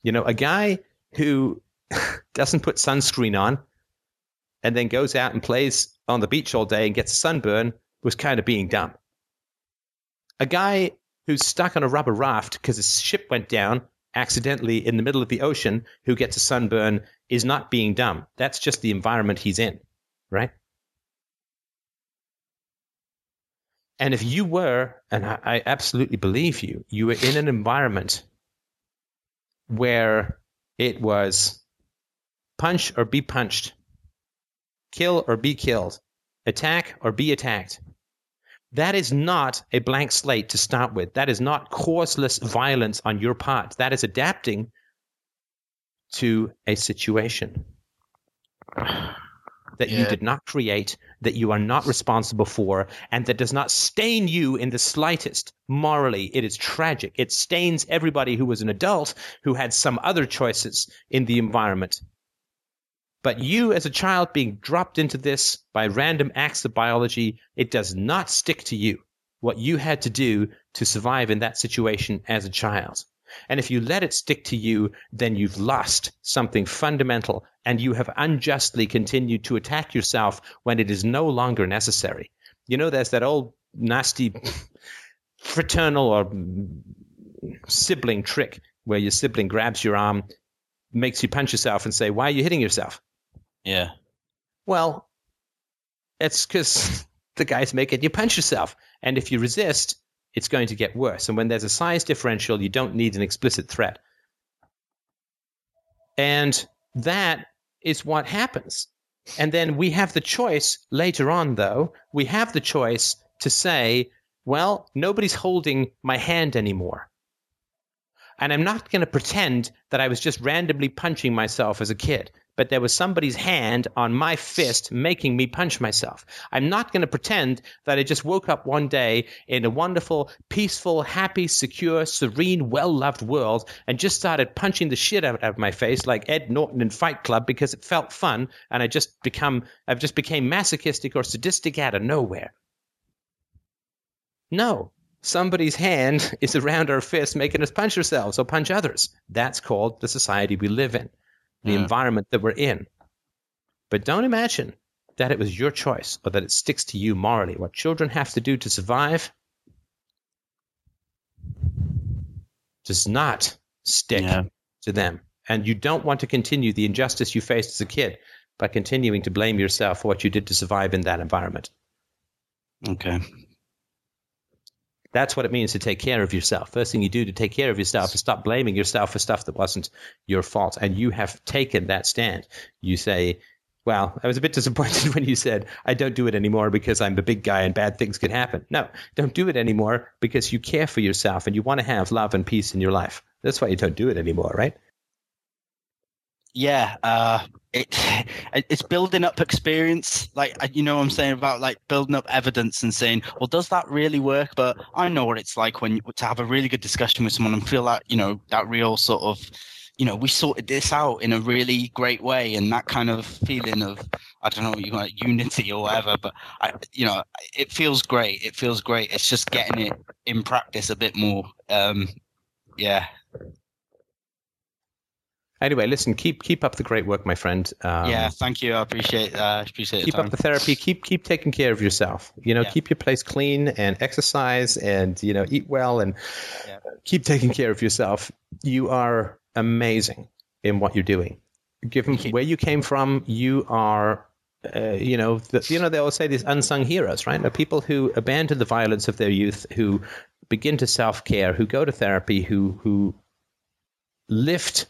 Speaker 1: You know, a guy who doesn't put sunscreen on and then goes out and plays on the beach all day and gets a sunburn was kind of being dumb. A guy who's stuck on a rubber raft because his ship went down accidentally in the middle of the ocean who gets a sunburn is not being dumb. That's just the environment he's in, right? And if you were, and I, absolutely believe you, you were in an environment where it was punch or be punched, kill or be killed, attack or be attacked. That is not a blank slate to start with. That is not causeless violence on your part. That is adapting to a situation that you did not create, that you are not responsible for, and that does not stain you in the slightest. Morally, it is tragic. It stains everybody who was an adult who had some other choices in the environment. But you, as a child, being dropped into this by random acts of biology, it does not stick to you what you had to do to survive in that situation as a child. And if you let it stick to you, then you've lost something fundamental and you have unjustly continued to attack yourself when it is no longer necessary. You know, there's that old nasty fraternal or sibling trick where your sibling grabs your arm, makes you punch yourself, and say, Why are you hitting yourself?
Speaker 5: Yeah.
Speaker 1: Well, it's because the guy's making you punch yourself. And if you resist, it's going to get worse. And when there's a size differential, you don't need an explicit threat. And that is what happens. And then we have the choice later on, though, we have the choice to say, well, nobody's holding my hand anymore. And I'm not going to pretend that I was just randomly punching myself as a kid, but there was somebody's hand on my fist making me punch myself. I'm not going to pretend that I just woke up one day in a wonderful, peaceful, happy, secure, serene, well loved world and just started punching the shit out of my face like Ed Norton in Fight Club because it felt fun and I just become I've just became masochistic or sadistic out of nowhere. No, somebody's hand is around our fist making us punch ourselves or punch others. That's called the society we live in, the
Speaker 5: Yeah.
Speaker 1: environment that we're in. But don't imagine that it was your choice or that it sticks to you morally. What children have to do to survive does not stick
Speaker 5: Yeah.
Speaker 1: to them. And you don't want to continue the injustice you faced as a kid by continuing to blame yourself for what you did to survive in that environment.
Speaker 5: Okay.
Speaker 1: That's what it means to take care of yourself. First thing you do to take care of yourself is stop blaming yourself for stuff that wasn't your fault. And you have taken that stand. You say, well, I was a bit disappointed when you said, I don't do it anymore because I'm the big guy and bad things could happen. No, don't do it anymore because you care for yourself and you want to have love and peace in your life. That's why you don't do it anymore, right?
Speaker 5: yeah uh it it's building up experience like uh, you know what i'm saying about like building up evidence and saying well does that really work? But i know what it's like when to have a really good discussion with someone and feel that you know that real sort of you know we sorted this out in a really great way and that kind of feeling of i don't know you know unity or whatever but i you know it feels great it feels great it's just getting it in practice a bit more um yeah
Speaker 1: Anyway, listen, keep keep up the great work, my friend. Um,
Speaker 5: yeah thank you i appreciate uh appreciate
Speaker 1: keep up the therapy keep keep taking care of yourself you know
Speaker 5: Yeah.
Speaker 1: keep your place clean and exercise and you know eat well and
Speaker 5: Yeah.
Speaker 1: keep taking care of yourself you are amazing in what you're doing given
Speaker 5: you.
Speaker 1: where you came from you are uh, you know the, you know they always say these unsung heroes right the people who abandon the violence of their youth who begin to self-care who go to therapy who who lift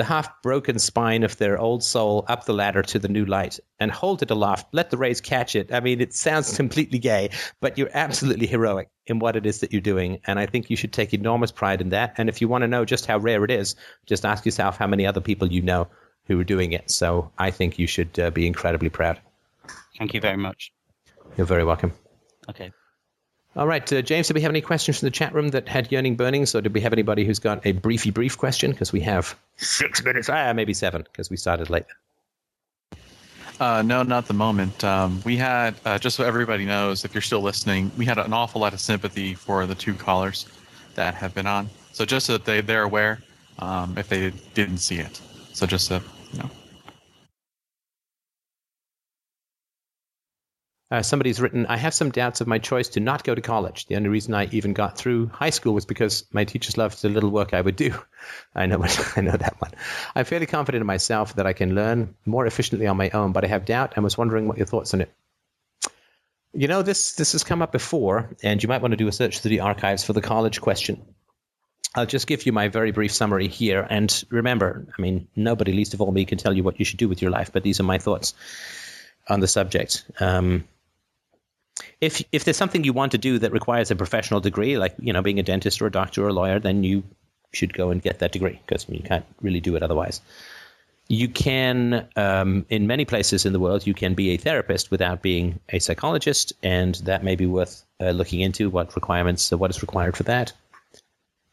Speaker 1: the half broken spine of their old soul up the ladder to the new light and hold it aloft. Let the rays catch it. I mean, it sounds completely gay, but you're absolutely heroic in what it is that you're doing. And I think you should take enormous pride in that. And if you want to know just how rare it is, just ask yourself how many other people you know who are doing it. So I think you should uh, be incredibly proud.
Speaker 5: thank you very much
Speaker 1: You're very welcome.
Speaker 5: okay
Speaker 1: All right, uh, James, did we have any questions from the chat room that had yearning burnings, or did we have anybody who's got a briefy brief question? Because we have six minutes, ah, maybe seven, because we started late.
Speaker 6: Uh, no, not the moment. Um, we had, uh, just so everybody knows, if you're still listening, we had an awful lot of sympathy for the two callers that have been on. So just so that they, they're aware um, if they didn't see it. So just so, you know.
Speaker 1: Uh, somebody's written, I have some doubts of my choice to not go to college. The only reason I even got through high school was because my teachers loved the little work I would do. I know, I know that one. I'm fairly confident in myself that I can learn more efficiently on my own, but I have doubt and was wondering what your thoughts on it. You know, this this has come up before, and you might want to do a search through the archives for the college question. I'll just give you my very brief summary here. And remember, I mean, nobody, least of all me, can tell you what you should do with your life, but these are my thoughts on the subject. Um, if if there's something you want to do that requires a professional degree, like you know being a dentist or a doctor or a lawyer, then you should go and get that degree because you can't really do it otherwise. You can, um, in many places in the world, you can be a therapist without being a psychologist, and that may be worth uh, looking into. What requirements, uh, what is required for that?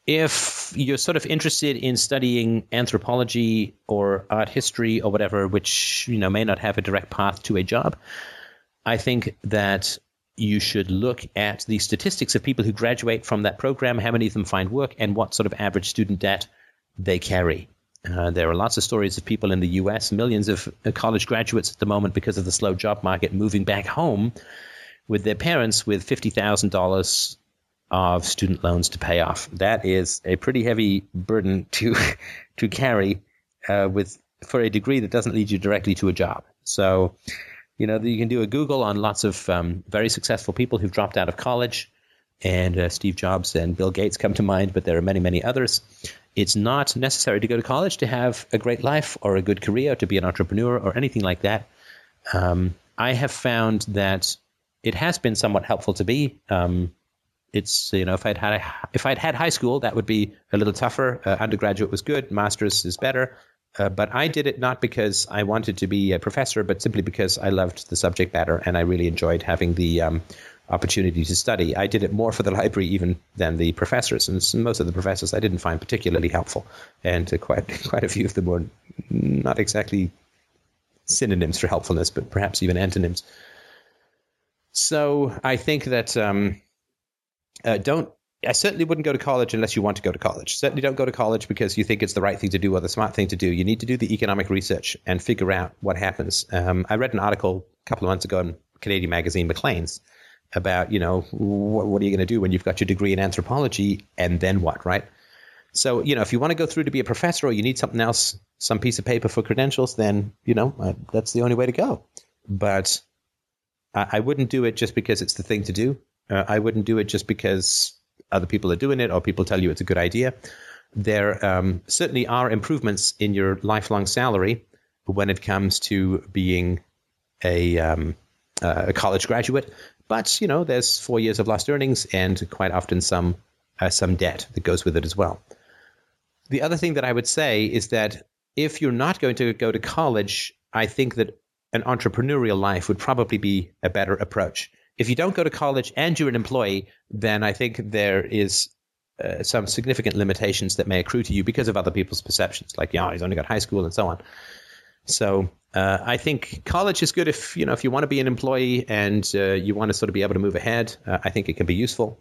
Speaker 1: If you're sort of interested in studying anthropology or art history or whatever, which you know may not have a direct path to a job, I think that you should look at the statistics of people who graduate from that program, how many of them find work, and what sort of average student debt they carry. Uh, there are lots of stories of people in the U.S., millions of uh, college graduates at the moment because of the slow job market, moving back home with their parents with $50,000 of student loans to pay off. That is a pretty heavy burden to to carry uh, with for a degree that doesn't lead you directly to a job. So you know, you can do a Google on lots of um, very successful people who've dropped out of college, and uh, Steve Jobs and Bill Gates come to mind, but there are many, many others. It's not necessary to go to college to have a great life or a good career, to be an entrepreneur or anything like that. Um, I have found that it has been somewhat helpful to be. Um, it's you know if I'd had if I'd had high school, that would be a little tougher. Uh, undergraduate was good, masters is better. Uh, but I did it not because I wanted to be a professor, but simply because I loved the subject matter and I really enjoyed having the um, opportunity to study. I did it more for the library even than the professors, and most of the professors I didn't find particularly helpful, and uh, quite quite a few of them were not exactly synonyms for helpfulness, but perhaps even antonyms. So I think that um, uh, don't I certainly wouldn't go to college unless you want to go to college. Certainly don't go to college because you think it's the right thing to do or the smart thing to do. You need to do the economic research and figure out what happens. Um, I read an article a couple of months ago in Canadian magazine Maclean's about, you know, what, what are you going to do when you've got your degree in anthropology and then what, right? So, you know, if you want to go through to be a professor or you need something else, some piece of paper for credentials, then, you know, uh, that's the only way to go. But I, I, wouldn't do it just because it's the thing to do. Uh, I wouldn't do it just because other people are doing it or people tell you it's a good idea. There um, certainly are improvements in your lifelong salary when it comes to being a, um, uh, a college graduate. But you know, there's four years of lost earnings and quite often some uh, some debt that goes with it as well. The other thing that I would say is that if you're not going to go to college, I think that an entrepreneurial life would probably be a better approach if you don't go to college and you're an employee, then I think there is uh, some significant limitations that may accrue to you because of other people's perceptions, like, yeah, he's only got high school and so on. So uh, I think college is good if you know if you want to be an employee and uh, you want to sort of be able to move ahead. Uh, I think it can be useful.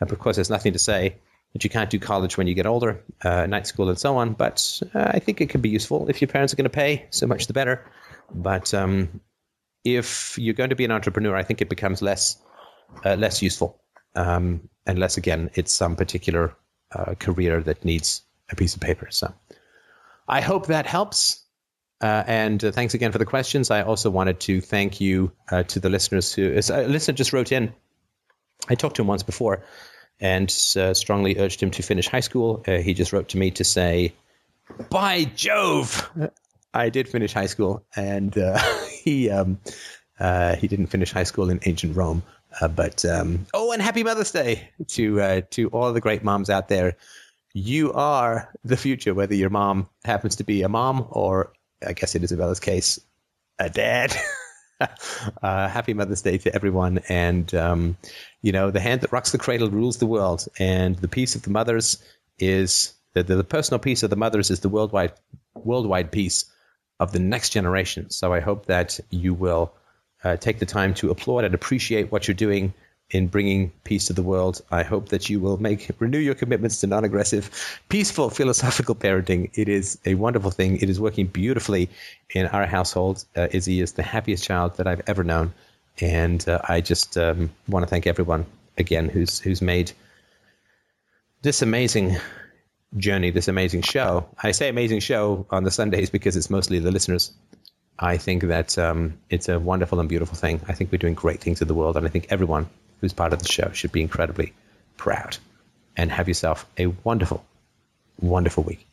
Speaker 1: Uh, of course, there's nothing to say that you can't do college when you get older, uh, night school and so on. But I think it can be useful if your parents are going to pay. So much the better. But um, if you're going to be an entrepreneur, I think it becomes less uh, less useful, um, unless again it's some particular uh, career that needs a piece of paper. So, I hope that helps. Uh, and uh, thanks again for the questions. I also wanted to thank you uh, to the listeners who a listener just wrote in. I talked to him once before, and uh, strongly urged him to finish high school. he just wrote to me to say, "By Jove, I did finish high school, and uh, he um, uh, he didn't finish high school in ancient Rome. Uh, but um, oh, and happy Mother's Day to uh, to all the great moms out there. You are the future, whether your mom happens to be a mom or, I guess in Isabella's case, a dad. uh, happy Mother's Day to everyone. And, um, you know, the hand that rocks the cradle rules the world. And the peace of the mothers is the, the, the personal peace of the mothers is the worldwide, worldwide peace of the next generation. So I hope that you will uh, take the time to applaud and appreciate what you're doing in bringing peace to the world. I hope that you will make renew your commitments to non-aggressive, peaceful, philosophical parenting. It is a wonderful thing. It is working beautifully in our household. Uh, Izzy is the happiest child that I've ever known, and uh, I just um, want to thank everyone again who's who's made this amazing journey, this amazing show. I say amazing show on the Sundays because it's mostly the listeners. I think that um, it's a wonderful and beautiful thing. I think we're doing great things in the world, and I think everyone who's part of the show should be incredibly proud. And have yourself a wonderful, wonderful week.